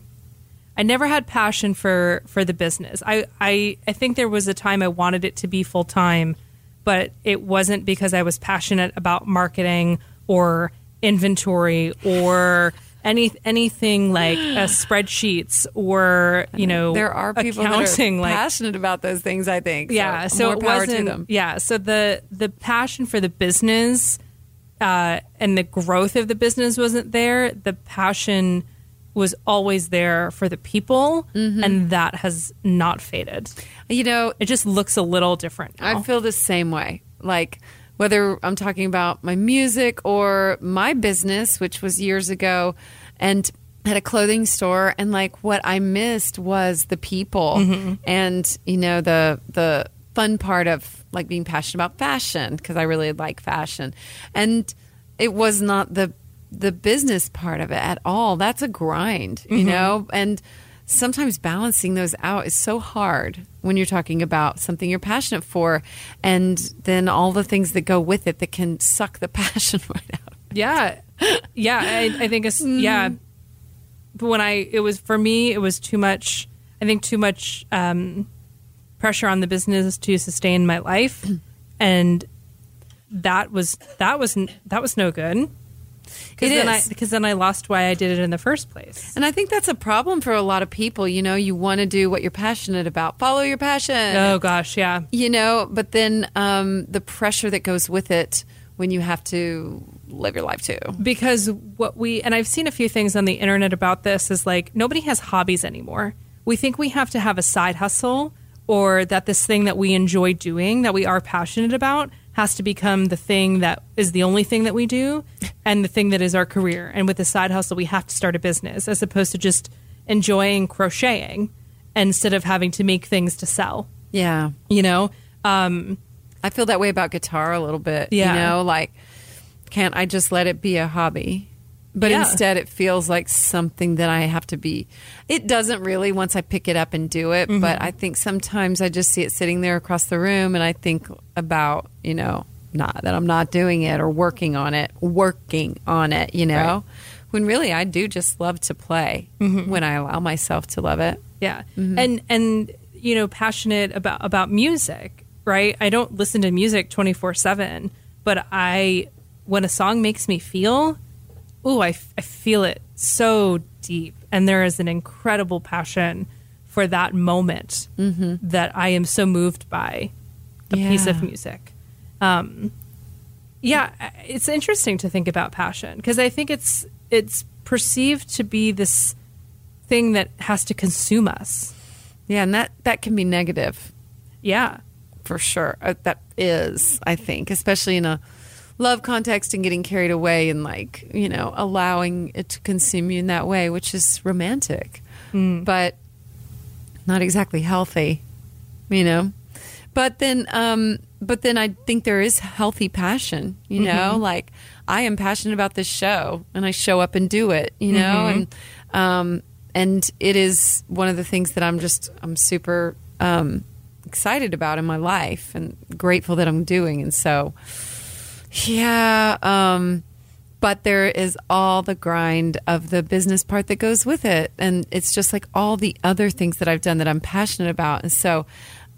I never had passion for for the business. I I, I think there was a time I wanted it to be full time, but it wasn't because I was passionate about marketing or inventory or any anything like uh, *gasps* spreadsheets or you know there are people accounting that are like passionate about those things. I think. yeah so, more it wasn't yeah so the the passion for the business uh, and the growth of the business wasn't there the passion was always there for the people Mm-hmm. and that has not faded You know, it just looks a little different now. I feel the same way. Like whether I'm talking about my music or my business, which was years ago, and at a clothing store, and like what I missed was the people, mm-hmm. and you know the the fun part of like being passionate about fashion because I really like fashion, and it was not the the business part of it at all. That's a grind, you mm-hmm. know, and sometimes balancing those out is so hard when you're talking about something you're passionate for and then all the things that go with it that can suck the *laughs* passion right out. Yeah, yeah. I, I think it's yeah. But when I it was for me, it was too much. I think too much um, pressure on the business to sustain my life, *clears throat* and that was that was that was no good. Because It then is. I because then I lost why I did it in the first place. And I think that's a problem for a lot of people. You know, you want to do what you're passionate about, follow your passion. Oh gosh, yeah. You know, but then um, the pressure that goes with it when you have to live your life too. because what we and I've seen a few things on the internet about this is like nobody has hobbies anymore. We think we have to have a side hustle or that this thing that we enjoy doing that we are passionate about has to become the thing that is the only thing that we do *laughs* and the thing that is our career. And with the side hustle we have to start a business as opposed to just enjoying crocheting instead of having to make things to sell. Yeah. You know? Um I feel that way about guitar a little bit. Yeah. You know, like, can't I just let it be a hobby? But Yeah. instead, it feels like something that I have to be. It doesn't really once I pick it up and do it, Mm-hmm. but I think sometimes I just see it sitting there across the room and I think about, you know, not that I'm not doing it or working on it, working on it, you know, Right. when really I do just love to play Mm-hmm. when I allow myself to love it. Yeah. And and you know, passionate about about music, right? I don't listen to music 24/7, but I when a song makes me feel, ooh, I, f- I feel it so deep and there is an incredible passion for that moment that I am so moved by a piece of music. Um yeah, it's interesting to think about passion because I think it's it's perceived to be this thing that has to consume us. Yeah. And that, that can be negative. Yeah. for sure. Uh, that is, I think, especially in a love context and getting carried away and like, you know, allowing it to consume you in that way, which is romantic, but not exactly healthy, you know. But then, um, but then I think there is healthy passion, you know, like I am passionate about this show and I show up and do it, you know, and, um, and it is one of the things that I'm just, I'm super, um, excited about in my life and grateful that I'm doing. And so, yeah, um, but there is all the grind of the business part that goes with it. And it's just like all the other things that I've done that I'm passionate about. And so,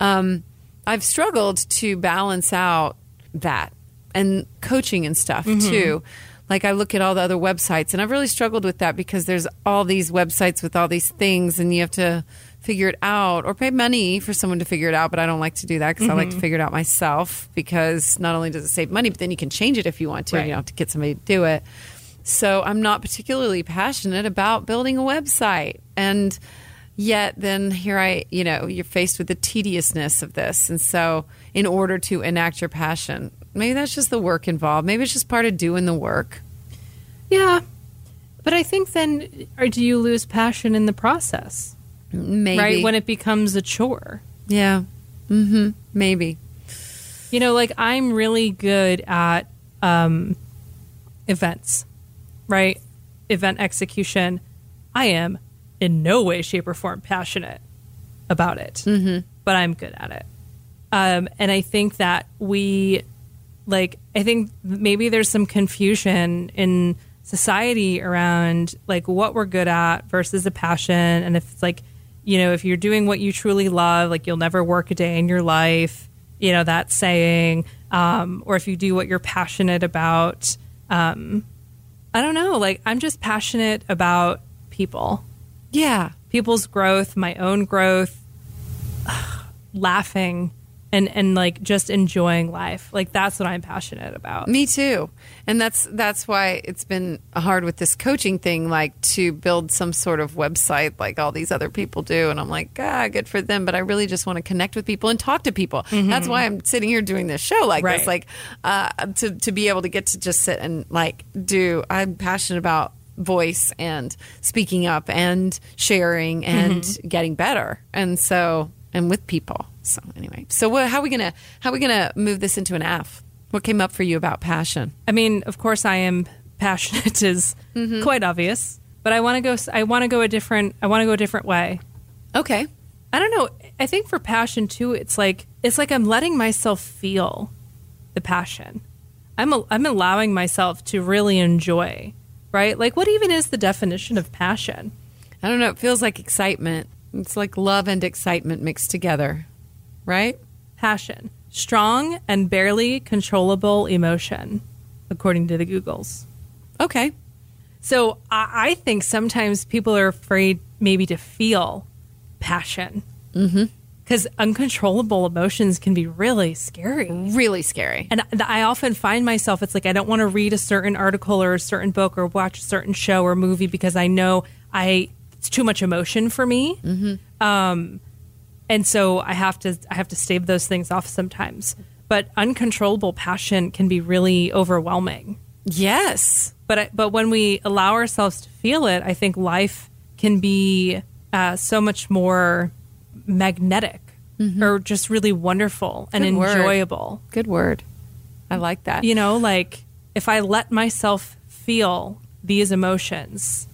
um, I've struggled to balance out that and coaching and stuff too. Like I look at all the other websites and I've really struggled with that because there's all these websites with all these things and you have to figure it out or pay money for someone to figure it out. But I don't like to do that because I like to mm-hmm. figure it out myself because not only does it save money, but then you can change it if you want to. Right. You don't have to get somebody to do it. So I'm not particularly passionate about building a website. And yet then here I, you know, you're faced with the tediousness of this. And so in order to enact your passion, maybe that's just the work involved. Maybe it's just part of doing the work. Yeah. But I think then, or do you lose passion in the process? Maybe. Right? When it becomes a chore. yeah. Mm-hmm. Maybe. You know, like I'm really good at um, events, right? Event execution. I am in no way, shape, or form passionate about it, mm-hmm. but I'm good at it. Um, and I think that we, like, I think maybe there's some confusion in society around like what we're good at versus a passion. And if it's like, you know, if you're doing what you truly love, like you'll never work a day in your life. you know, that saying, um, or if you do what you're passionate about. Um, I don't know. Like, I'm just passionate about people, Yeah. people's growth, my own growth, *sighs* laughing and, and like just enjoying life. Like, that's what I'm passionate about. Me too. And that's that's why it's been hard with this coaching thing, like to build some sort of website like all these other people do. And I'm like, ah, good for them. But I really just want to connect with people and talk to people. That's why I'm sitting here doing this show like Right. this, like uh, to to be able to get to just sit and like do. I'm passionate about voice and speaking up and sharing and getting better. And so and with people. So anyway, so what, how are we gonna how are we gonna move this into an F? What came up for you about passion? I mean, of course, I am *laughs* passionate is mm-hmm. quite obvious, but I want to go. I want to go a different. I want to go a different way. Okay. I don't know. I think for passion too, it's like it's like I'm letting myself feel the passion. I'm a, I'm allowing myself to really enjoy. Right? Like, what even is the definition of passion? I don't know. It feels like excitement. It's like love and excitement mixed together, right? Passion, strong and barely controllable emotion, according to the Googles. Okay. So I, I think sometimes people are afraid maybe to feel passion. Mm-hmm. Because uncontrollable emotions can be really scary. Really scary. And I often find myself, it's like I don't want to read a certain article or a certain book or watch a certain show or movie because I know I it's too much emotion for me. Um, and so I have to I have to stave those things off sometimes. But uncontrollable passion can be really overwhelming Yes. but I, but when we allow ourselves to feel it, I think life can be uh, so much more magnetic or just really wonderful and Good word. enjoyable. Good word. I like that. You know, like if I let myself feel these emotions,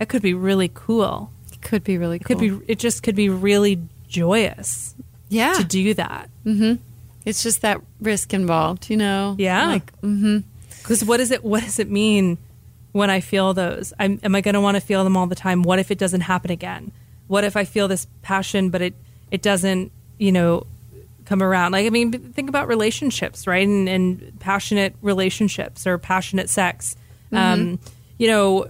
it could be really cool. It could be really It cool. could be it just could be really joyous yeah. to do that. Mm-hmm. It's just that risk involved, you know? Yeah. Like, mm-hmm. Because what does it what does it mean when I feel those? I'm, am I going to want to feel them all the time? What if it doesn't happen again? What if I feel this passion, but it it doesn't, you know, come around? Like I mean, think about relationships, right? And, and passionate relationships or passionate sex. Mm-hmm. Um, you know,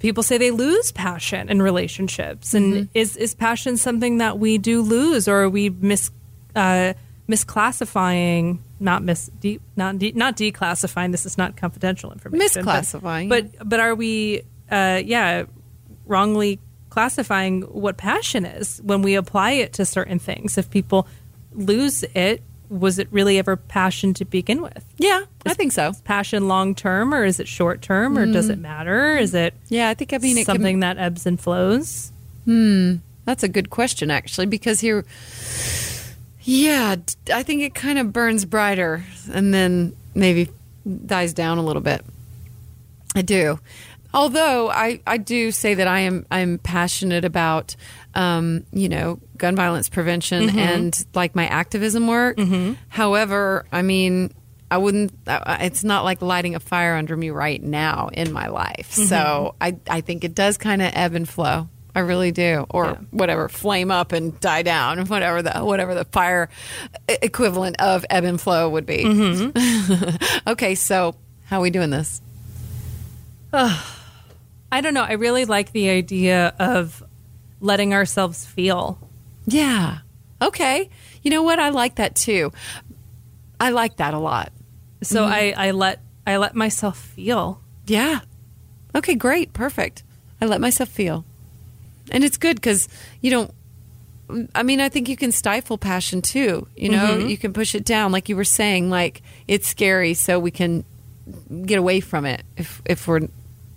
people say they lose passion in relationships, and is is passion something that we do lose, or are we mis uh, misclassifying? Not mis de, not de, not declassifying. This is not confidential information. but- Misclassifying. but but are we, uh, yeah, wrongly classifying what passion is when we apply it to certain things? If people lose it, was it really ever passion to begin with? yeah, I think so. Passion long term, or is it short term, or does it matter? Is it Yeah, I think, I mean, it can- something that ebbs and flows? Hmm, that's a good question, actually, because here, yeah, I think it kind of burns brighter and then maybe dies down a little bit. I do. Although I, I do say that I am I'm passionate about um, you know gun violence prevention mm-hmm. and like my activism work. Mm-hmm. However, I mean I wouldn't. It's not like lighting a fire under me right now in my life. Mm-hmm. So I I think it does kind of ebb and flow. I really do, or Yeah. whatever, flame up and die down, *laughs* whatever the whatever the fire equivalent of ebb and flow would be. *laughs* okay, so how are we doing this? I don't know. I really like the idea of letting ourselves feel. Yeah. Okay. You know what? I like that too. I like that a lot. So I, I let I let myself feel. Yeah. Okay, great. Perfect. I let myself feel. And it's good because you don't, I mean, I think you can stifle passion too. You know, you can push it down. Like you were saying, like it's scary, so we can get away from it if, if we're,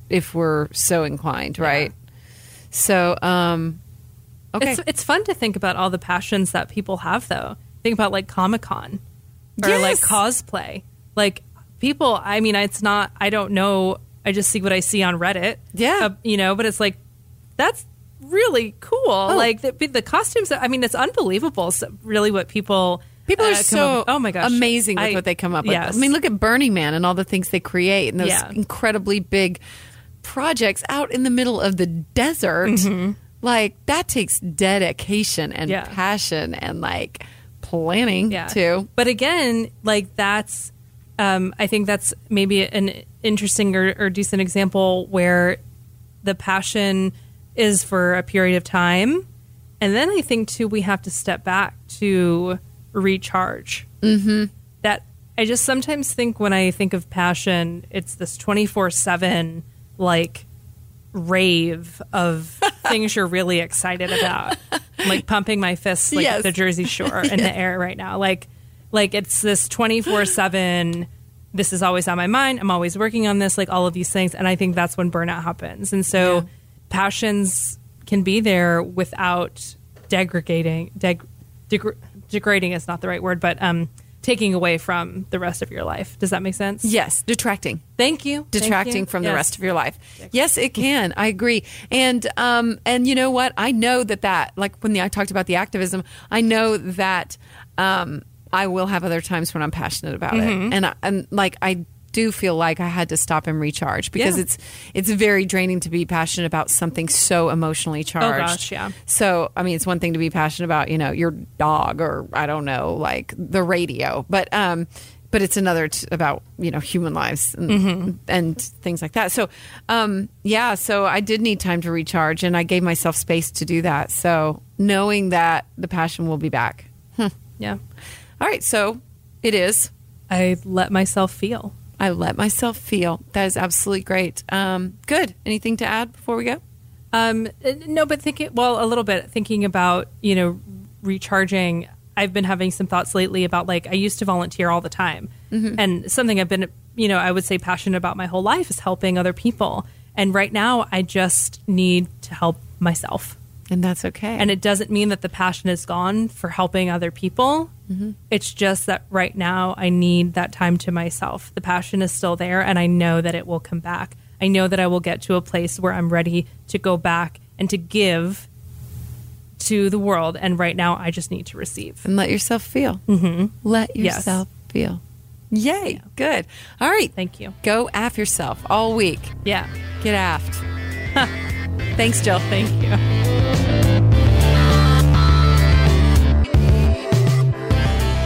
if we're so inclined, right? So, um, okay. It's it's fun to think about all the passions that people have though. Think about like Comic Con or like cosplay. Like people, I mean, it's not. I don't know. I just see what I see on Reddit. Yeah. Uh, you know, but it's like that's really cool. Oh. Like the, the costumes. I mean, it's unbelievable. So really, what people People uh, are come so up- oh my gosh amazing with I- what they come up with. yes. I mean, look at Burning Man and all the things they create and those Yeah. incredibly big projects out in the middle of the desert. Like that takes dedication and Yeah. passion and like planning yeah. to. But again, like that's, um, I think that's maybe an interesting or, or decent example where the passion is for a period of time. And then I think too, we have to step back to recharge. Mm-hmm. That I just sometimes think when I think of passion, it's this 24 7 like rave of *laughs* things you're really excited about. Like pumping my fists like Yes. the Jersey Shore *laughs* in the air right now. Like like it's this 24/7 this is always on my mind. I'm always working on this like all of these things and I think that's when burnout happens. And so passions can be there without degrading deg, degr- degrading is not the right word, but um taking away from the rest of your life. Does that make sense? Yes, detracting. Thank you. Thank detracting you. from the rest of your life. Yes, it can. I agree. And um and you know what? I know that that like when the, I talked about the activism, I know that um I will have other times when I'm passionate about Mm-hmm. it. And I, and like I do feel like I had to stop and recharge because Yeah. it's it's very draining to be passionate about something so emotionally charged. Oh, gosh, yeah. So, I mean, it's one thing to be passionate about, you know, your dog or I don't know, like the radio, but um, but it's another t- about you know human lives and, Mm-hmm. and things like that. So, um, yeah, so I did need time to recharge, and I gave myself space to do that. So, knowing that the passion will be back. Yeah. All right, so it is. I let myself feel. I let myself feel. That is absolutely great. Um, good. Anything to add before we go? Um, uh, no, but thinking well, a little bit thinking about you know recharging. I've been having some thoughts lately about like I used to volunteer all the time, and something I've been you know I would say passionate about my whole life is helping other people. And right now, I just need to help myself. And that's okay. And it doesn't mean that the passion is gone for helping other people. It's just that right now I need that time to myself. The passion is still there, and I know that it will come back. I know that I will get to a place where I'm ready to go back and to give to the world. And right now, I just need to receive. and let yourself feel. Mm-hmm. Let Yes. yourself feel. Yay. Good. All right. Thank you. Go af yourself all week. Yeah. Get aft. *laughs* Thanks, Jill. Thank you.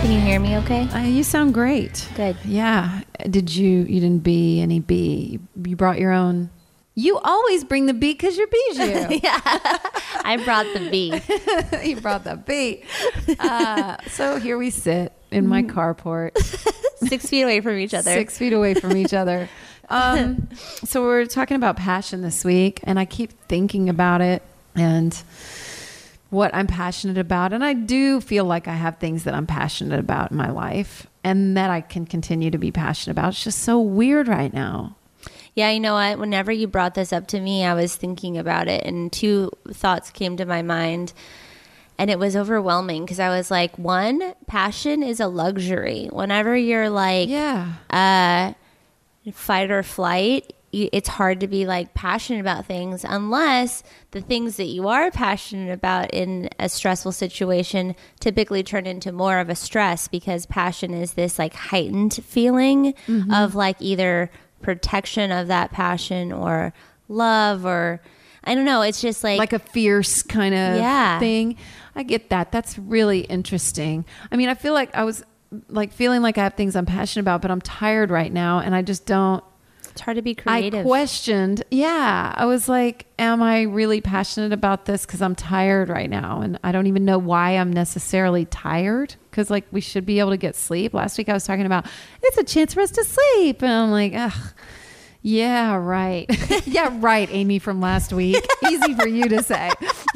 Can you hear me okay? Uh, you sound great. Good. Yeah. Did you? You didn't bee any bee. You brought your own. You always bring the bee because you're bijou. *laughs* Yeah. *laughs* I brought the bee. *laughs* you brought the bee. Uh, so here we sit in my carport, Six feet away from each other. six feet away from each other. Um, so we're talking about passion this week, and I keep thinking about it and what I'm passionate about. And I do feel like I have things that I'm passionate about in my life and that I can continue to be passionate about. It's just so weird right now. Yeah, you know what? Whenever you brought this up to me, I was thinking about it, and two thoughts came to my mind. And it was overwhelming because I was like, one, passion is a luxury. Whenever you're like, Yeah. uh, fight or flight, you, it's hard to be like passionate about things unless the things that you are passionate about in a stressful situation typically turn into more of a stress because passion is this like heightened feeling mm-hmm. of like either protection of that passion or love or I don't know. It's just like, like a fierce kind of Yeah. thing. I get that. That's really interesting. I mean, I feel like I was like feeling like I have things I'm passionate about, but I'm tired right now and I just don't it's hard to be creative. I questioned, yeah. I was like, am I really passionate about this cuz I'm tired right now and I don't even know why I'm necessarily tired cuz like we should be able to get sleep. Last week I was talking about it's a chance for us to sleep and I'm like, ugh. Yeah, right. *laughs* yeah, right, Amy from last week. *laughs* Easy for you to say. *laughs*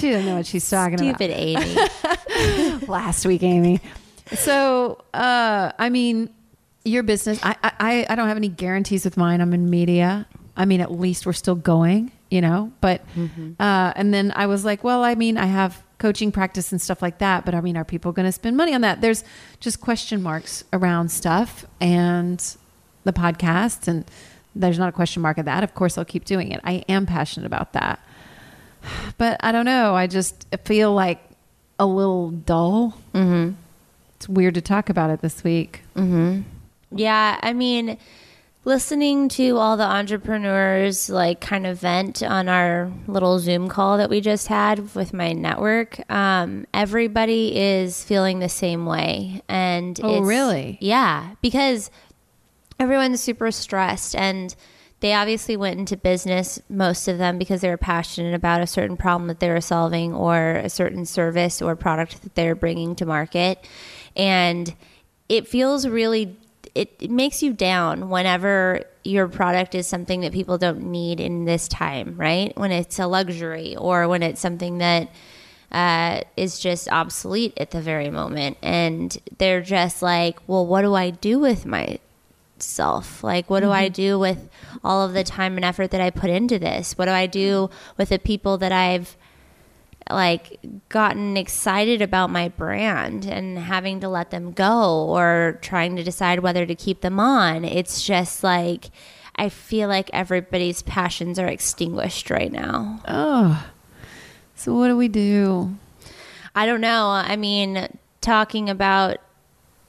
she doesn't know what she's talking about Stupid Amy. last week, Amy. So, uh, I mean, your business. I, I, I don't have any guarantees with mine. I'm in media. I mean, at least we're still going, you know. But, uh, and then I was like, well, I mean, I have coaching practice and stuff like that. But I mean, are people going to spend money on that? There's just question marks around stuff and the podcast, and there's not a question mark of that. Of course, I'll keep doing it. I am passionate about that *sighs* but I don't know. I just feel like a little dull. Mm-hmm. It's weird to talk about it this week. Yeah, I mean, listening to all the entrepreneurs like kind of vent on our little Zoom call that we just had with my network, um, everybody is feeling the same way. And Oh, really? Yeah, because everyone's super stressed and they obviously went into business most of them because they were passionate about a certain problem that they were solving or a certain service or product that they're bringing to market and it feels really it, it makes you down whenever your product is something that people don't need in this time right? When it's a luxury or when it's something that uh, is just obsolete at the very moment. And they're just like well what do i do with myself? like what do i do with all of the time and effort that i put into this? What do i do with the people that i've like gotten excited about my brand and having to let them go or trying to decide whether to keep them on it's just like i feel like everybody's passions are extinguished right now Oh. So what do we do? I don't know. I mean, talking about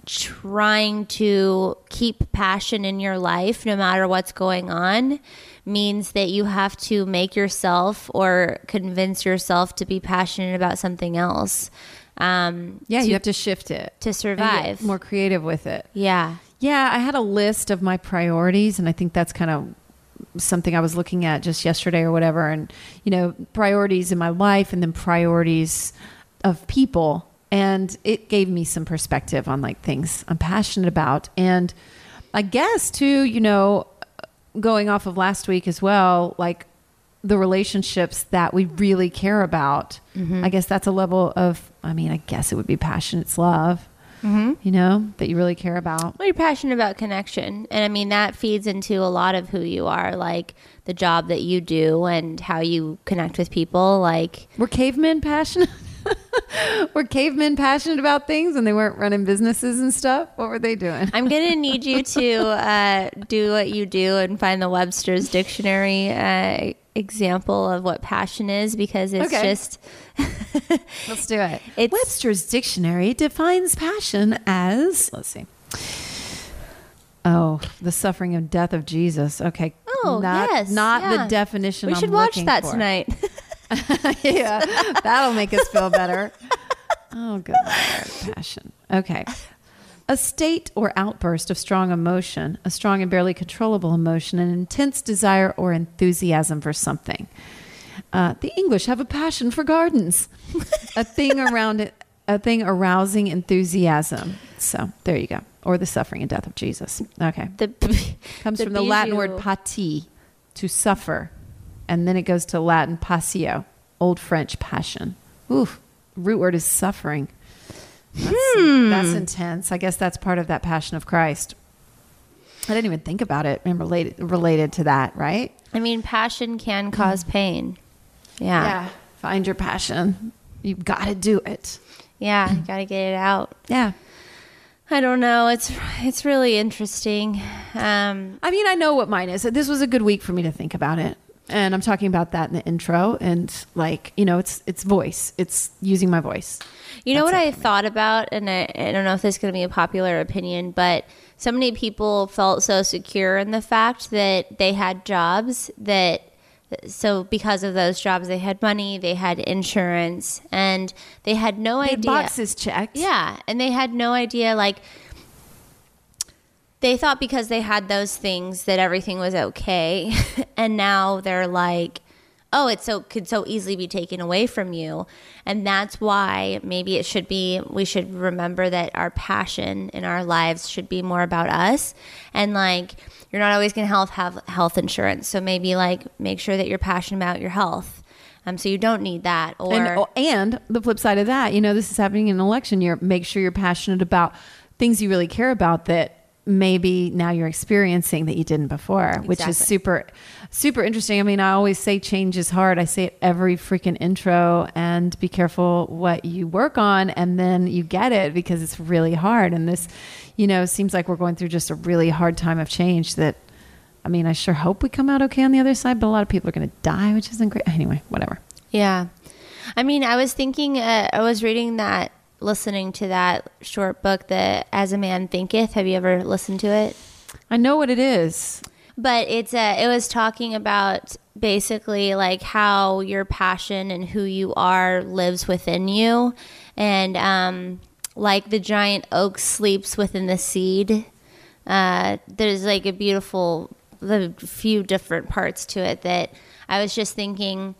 trying to keep passion in your life no matter what's going on means that you have to make yourself or convince yourself to be passionate about something else um, Yeah, to, you have to shift it to survive. more creative with it. yeah. Yeah, I had a list of my priorities, and I think that's kind of something I was looking at just yesterday or whatever. And, you know, priorities in my life and then priorities of people. And it gave me some perspective on like things I'm passionate about. And I guess, too, you know, going off of last week as well, like the relationships that we really care about. Mm-hmm. I guess that's a level of, I mean, I guess it would be passion, it's love, mm-hmm. you know, that you really care about. Well, you're passionate about connection. And I mean, that feeds into a lot of who you are, like the job that you do and how you connect with people. Like, we're cavemen passionate? *laughs* *laughs* were cavemen passionate about things and they weren't running businesses and stuff? What were they doing? I'm going *laughs* to need you to uh, do what you do and find the Webster's Dictionary uh, example of what passion is because it's Okay. just *laughs* Let's do it. It's- Webster's dictionary defines passion as let's see. Oh, the suffering and death of Jesus. Okay. Oh, not, yes, Not yeah. the definition. we I'm should watch looking that for. tonight. *laughs* yeah, that'll make us feel better. Oh, good Lord. Passion. Okay. A state or outburst of strong emotion, a strong and barely controllable emotion, an intense desire or enthusiasm for something. Uh, the English have a passion for gardens, a thing around it, a thing arousing enthusiasm. So there you go. Or the suffering and death of Jesus. Okay. the Comes the from the Latin word pati, to suffer. And then it goes to Latin passio, Old French passion. Oof. Root word is suffering. That's, Hmm. that's intense. I guess that's part of that passion of Christ. I didn't even think about it and related related to that, right? I mean, passion can cause pain. Yeah. Yeah. Find your passion. You've got to do it. Yeah, you *clears throat* got to get it out. Yeah. I don't know. It's it's really interesting. Um, I mean, I know what mine is. This was a good week for me to think about it. And I'm talking about that in the intro and like, you know, it's it's voice. It's using my voice. You know That's what I for me. thought about, and I, I don't know if this is going to be a popular opinion, but so many people felt so secure in the fact that they had jobs that, so because of those jobs, they had money, they had insurance, and they had no They had idea. boxes checked. Yeah, and they had no idea like they thought because they had those things that everything was okay, *laughs* and now they're like, oh, it so could so easily be taken away from you, and that's why maybe it should be. We should remember that our passion in our lives should be more about us, and like you're not always going to health have health insurance, so maybe like make sure that you're passionate about your health. Um, so you don't need that, or And, oh, and the flip side of that, you know, this is happening in an election year. Make sure you're passionate about things you really care about that maybe now you're experiencing that you didn't before, which is super, super interesting. I mean, I always say change is hard. I say it every freaking intro and be careful what you work on and then you get it because it's really hard. And this, you know, seems like we're going through just a really hard time of change that I mean, I sure hope we come out okay on the other side, but a lot of people are going to die, which isn't great. Anyway, whatever. Yeah. I mean, I was thinking, uh, I was reading that, listening to that short book, the As a Man Thinketh. Have you ever listened to it? I know what it is. but it's uh, it was talking about basically like how your passion and who you are lives within you, and um, like the giant oak sleeps within the seed. Uh, there's like a beautiful, the few different parts to it that I was just thinking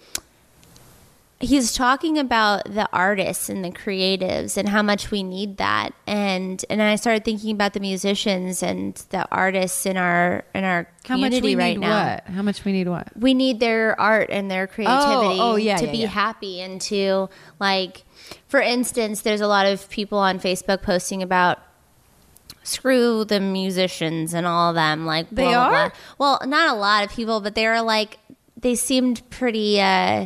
he's talking about the artists and the creatives and how much we need that and and I started thinking about the musicians and the artists in our in our How much community we right need now what? How much we need what? we need their art and their creativity oh, yeah, to yeah, be yeah. happy and to like for instance there's a lot of people on facebook posting about screw the musicians and all of them like They blah, blah, are? blah. well not a lot of people but they are like they seemed pretty uh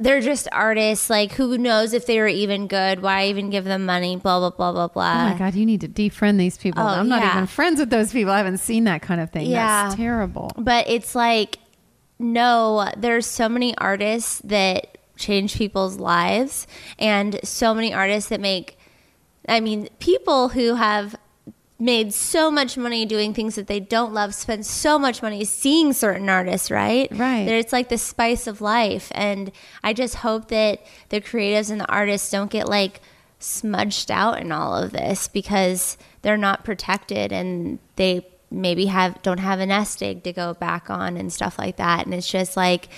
they're just artists like who knows if they were even good why even give them money blah blah blah blah blah. Oh my god, you need to defriend these people. oh, I'm not yeah. even friends with those people. I haven't seen that kind of thing. Yeah. That's terrible. But it's like, no, there's so many artists that change people's lives, and so many artists that make, I mean, people who have made so much money doing things that they don't love spend so much money seeing certain artists right? Right. that it's like the spice of life. And i just hope that the creatives and the artists don't get like smudged out in all of this because they're not protected and they maybe have don't have a nest egg to go back on and stuff like that. And it's just like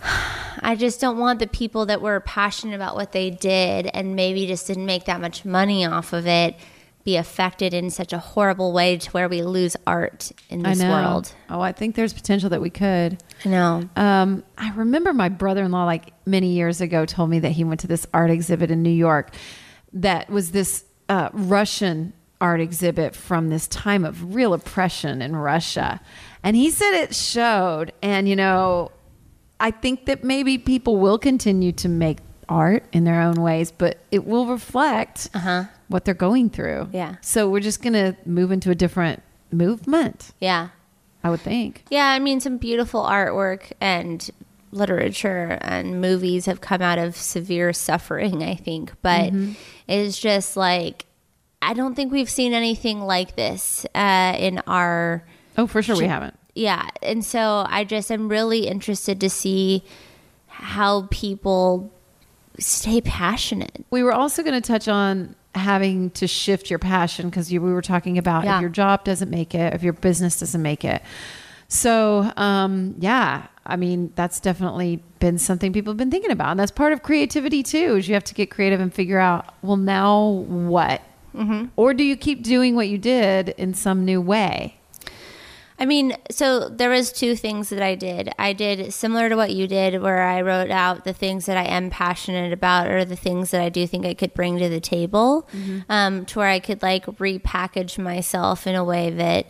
*sighs* I just don't want the people that were passionate about what they did and maybe just didn't make that much money off of it be affected in such a horrible way to where we lose art in this world. Oh, I think there's potential that we could. I know. Um, I remember my brother-in-law, like many years ago, told me that he went to this art exhibit in New York. That was this uh, Russian art exhibit from this time of real oppression in Russia, and he said it showed. And you know, I think that maybe people will continue to make art in their own ways, but it will reflect what they're going through. Yeah. So we're just gonna move into a different movement, Yeah. I would think. Yeah, I mean, some beautiful artwork and literature and movies have come out of severe suffering, I think. But it's just like, I don't think we've seen anything like this uh, in our. Oh, for sure, we haven't. Yeah. And so I just am really interested to see how people stay passionate. We were also going to touch on having to shift your passion because we were talking about Yeah. if your job doesn't make it, if your business doesn't make it. So, um, yeah, I mean, that's definitely been something people have been thinking about. And that's part of creativity too, is you have to get creative and figure out, well, now what? Mm-hmm. Or do you keep doing what you did in some new way? I mean, so there was two things that I did. I did similar to what you did, where I wrote out the things that I am passionate about, or the things that I do think I could bring to the table, um, to where I could like repackage myself in a way that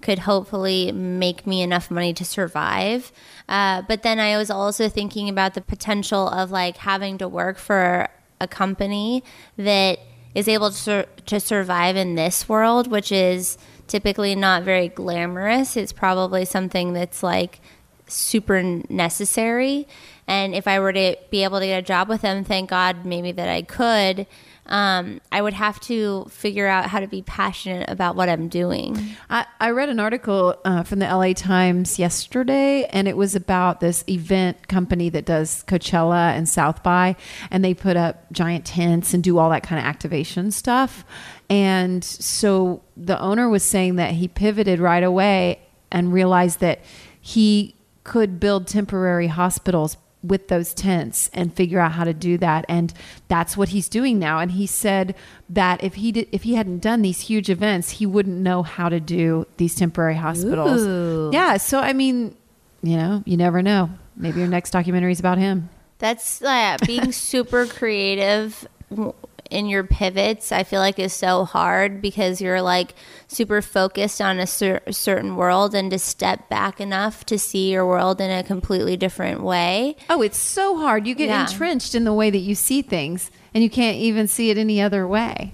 could hopefully make me enough money to survive. Uh, but then I was also thinking about the potential of like having to work for a company that is able to, sur- to survive in this world, which is typically not very glamorous. It's probably something that's like super necessary. And if I were to be able to get a job with them, thank God maybe that I could. Um, I would have to figure out how to be passionate about what I'm doing. I, I read an article uh, from the LA Times yesterday, and it was about this event company that does Coachella and South by, and they put up giant tents and do all that kind of activation stuff. And so the owner was saying that he pivoted right away and realized that he could build temporary hospitals with those tents and figure out how to do that. And that's what he's doing now. And he said that if he did if he hadn't done these huge events he wouldn't know how to do these temporary hospitals. Ooh. yeah so i mean you know you never know. Maybe your next documentary is about him. That's uh, being super creative. w- in your pivots. I feel like is so hard because you're like super focused on a cer- certain world, and to step back enough to see your world in a completely different way. oh it's so hard you get Yeah. entrenched in the way that you see things and you can't even see it any other way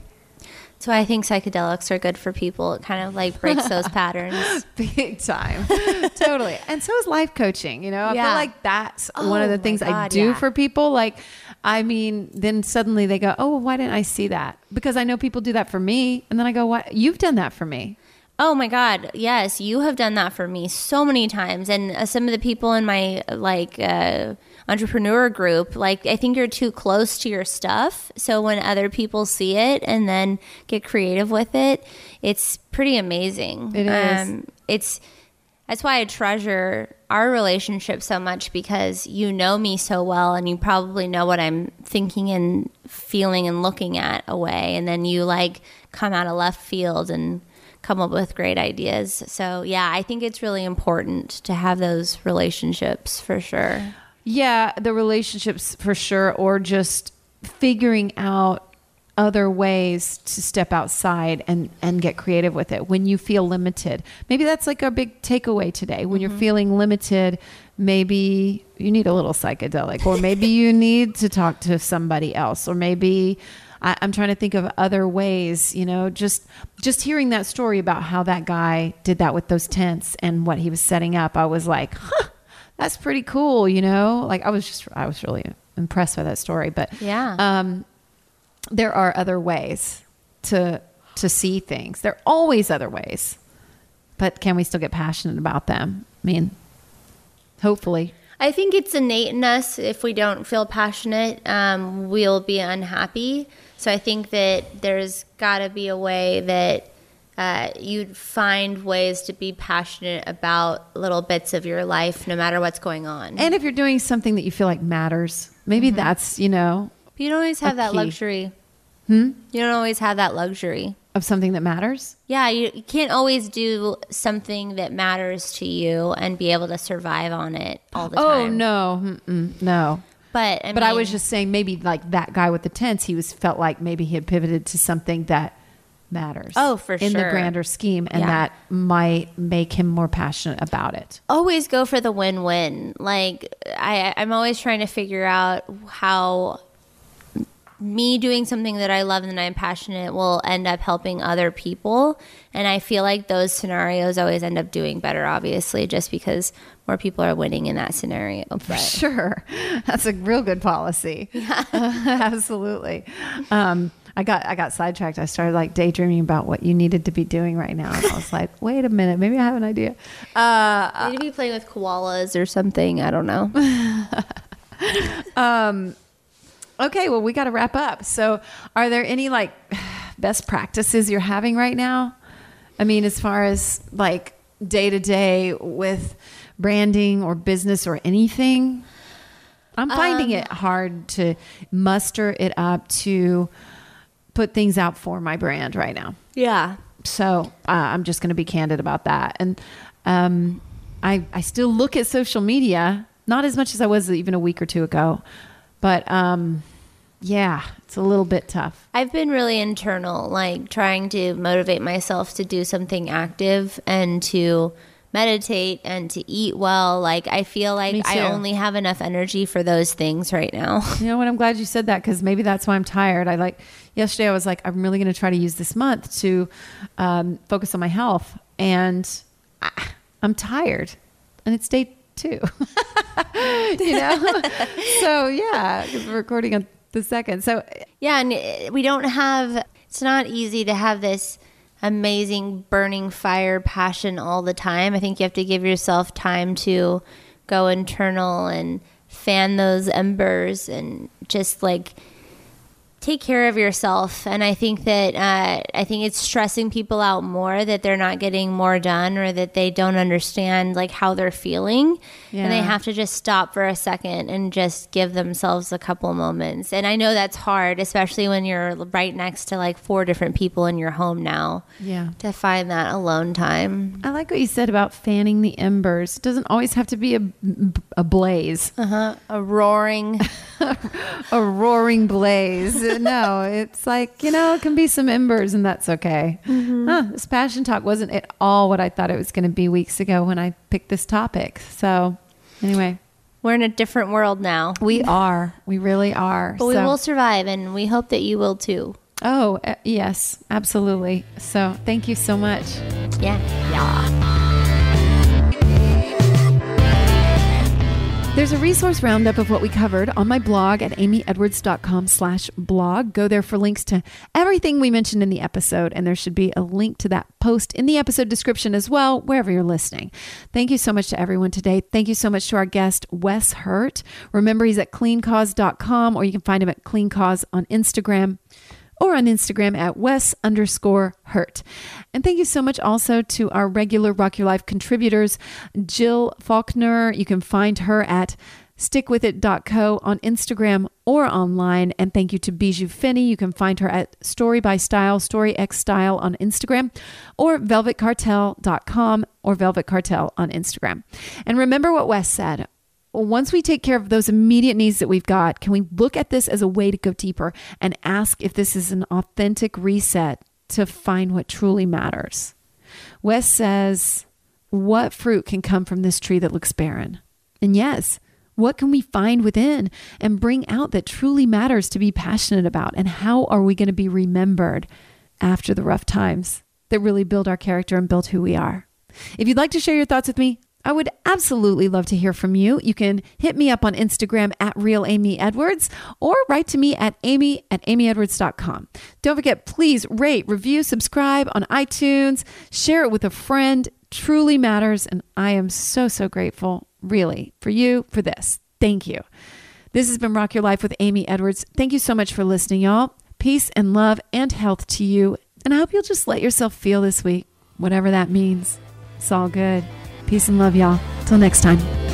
So I think psychedelics are good for people. It kind of like breaks *laughs* those patterns. big time *laughs* totally and so is life coaching you know i Yeah. feel like that's oh one of Oh the things i do yeah. for people like i mean then suddenly they go oh why didn't i see that because i know people do that for me and then i go what you've done that for me Oh my God. Yes. You have done that for me so many times. And uh, some of the people in my like uh, entrepreneur group, like, I think you're too close to your stuff. So when other people see it and then get creative with it, it's pretty amazing. It is. Um, it's, that's why I treasure our relationship so much because you know me so well and you probably know what I'm thinking and feeling and looking at away. And then you like come out of left field and come up with great ideas. So, yeah, I think it's really important to have those relationships for sure. Yeah, the relationships for sure, or just figuring out other ways to step outside and and get creative with it when you feel limited. Maybe that's like our big takeaway today. When you're feeling limited, maybe you need a little psychedelic, or maybe you *laughs* need to talk to somebody else, or maybe I, I'm trying to think of other ways. You know, just just hearing that story about how that guy did that with those tents and what he was setting up, I was like, huh, that's pretty cool. You know, like I was just I was really impressed by that story. But Yeah. um, there are other ways to to see things. There are always other ways, but can we still get passionate about them? I mean, hopefully. I think it's innate in us. If we don't feel passionate, um, we'll be unhappy. So I think that there's got to be a way that uh, you'd find ways to be passionate about little bits of your life, no matter what's going on. And if you're doing something that you feel like matters, maybe that's you know But you don't always have that key. luxury. Hmm? You don't always have that luxury. of something that matters. Yeah, you, you can't always do something that matters to you and be able to survive on it all the Oh time. Oh no, Mm-mm, no. But I but I was just saying, maybe like that guy with the tents, he was felt like maybe he had pivoted to something that matters. Oh, for sure. in the grander scheme, and Yeah. that might make him more passionate about it. always go for the win-win. Like I, I'm always trying to figure out how me doing something that I love and that I'm passionate will end up helping other people. And I feel like those scenarios always end up doing better, obviously, just because more people are winning in that scenario. Sure, *laughs* that's a real good policy. *laughs* Absolutely. Um, I got I got sidetracked. I started like daydreaming about what you needed to be doing right now, and I was like, *laughs* wait a minute, maybe I have an idea. Uh, you need to be playing with koalas or something. I don't know. Okay, well, we got to wrap up. So, are there any like *sighs* best practices you're having right now? I mean, as far as like day to day with branding or business or anything, I'm finding it hard to muster it up to put things out for my brand right now. Yeah. So uh, I'm just going to be candid about that. And um, I I still look at social media, not as much as I was even a week or two ago, but um, yeah, it's a little bit tough. I've been really internal, like trying to motivate myself to do something active and to meditate and to eat well. Like I feel like I only have enough energy for those things right now. *laughs* You know what? I'm glad you said that because maybe that's why I'm tired. I like yesterday. I was like, I'm really going to try to use this month to um, focus on my health, and I, I'm tired, and it's day two. *laughs* you know, *laughs* so yeah, we're recording on the second. So Yeah, and we don't have. It's not easy to have this amazing burning fire passion all the time. I think you have to give yourself time to go internal and fan those embers and just like take care of yourself. And i think that uh, i think it's stressing people out more that they're not getting more done or that they don't understand like how they're feeling. And they have to just stop for a second and just give themselves a couple moments. And i know that's hard especially when you're right next to like four different people in your home now yeah. to find that alone time. I like what you said about fanning the embers. It doesn't always have to be a, a blaze, uh-huh. A roaring *laughs* *laughs* a roaring blaze. no, it's like, you know, it can be some embers and that's okay. Huh, this passion talk wasn't at all what I thought it was going to be weeks ago when I picked this topic. So, anyway, we're in a different world now we are. We really are. but we will survive and we hope that you will too Oh, uh, yes, absolutely. So, thank you so much. Yeah. Yeah There's a resource roundup of what we covered on my blog at amyedwards.com slash blog. Go there for links to everything we mentioned in the episode, and there should be a link to that post in the episode description as well, wherever you're listening. Thank you so much to everyone today. Thank you so much to our guest, Wes Hurt. Remember, he's at cleancause.com, or you can find him at cleancause on Instagram or on Instagram at Wes underscore hurt. And thank you so much also to our regular Rock Your Life contributors, Jill Faulkner. You can find her at stickwithit.co on Instagram or online. And thank you to Bijou Finney. You can find her at Story by Style, Story X Style on Instagram, or velvetcartel.com or Velvet Cartel on Instagram. And remember what Wes said once we take care of those immediate needs that we've got, can we look at this as a way to go deeper and ask if this is an authentic reset to find what truly matters? Wes says, What fruit can come from this tree that looks barren? And yes, what can we find within and bring out that truly matters to be passionate about? And how are we going to be remembered after the rough times that really build our character and build who we are? If you'd like to share your thoughts with me, I would absolutely love to hear from you. You can hit me up on Instagram at Real Amy Edwards or write to me at amy at amyedwards.com. Don't forget, please rate, review, subscribe on iTunes, share it with a friend. Truly matters. And I am so, so grateful, really, for you for this. Thank you. This has been Rock Your Life with Amy Edwards. Thank you so much for listening, y'all. Peace and love and health to you. And I hope you'll just let yourself feel this week, whatever that means. It's all good. Peace and love, y'all. Till next time.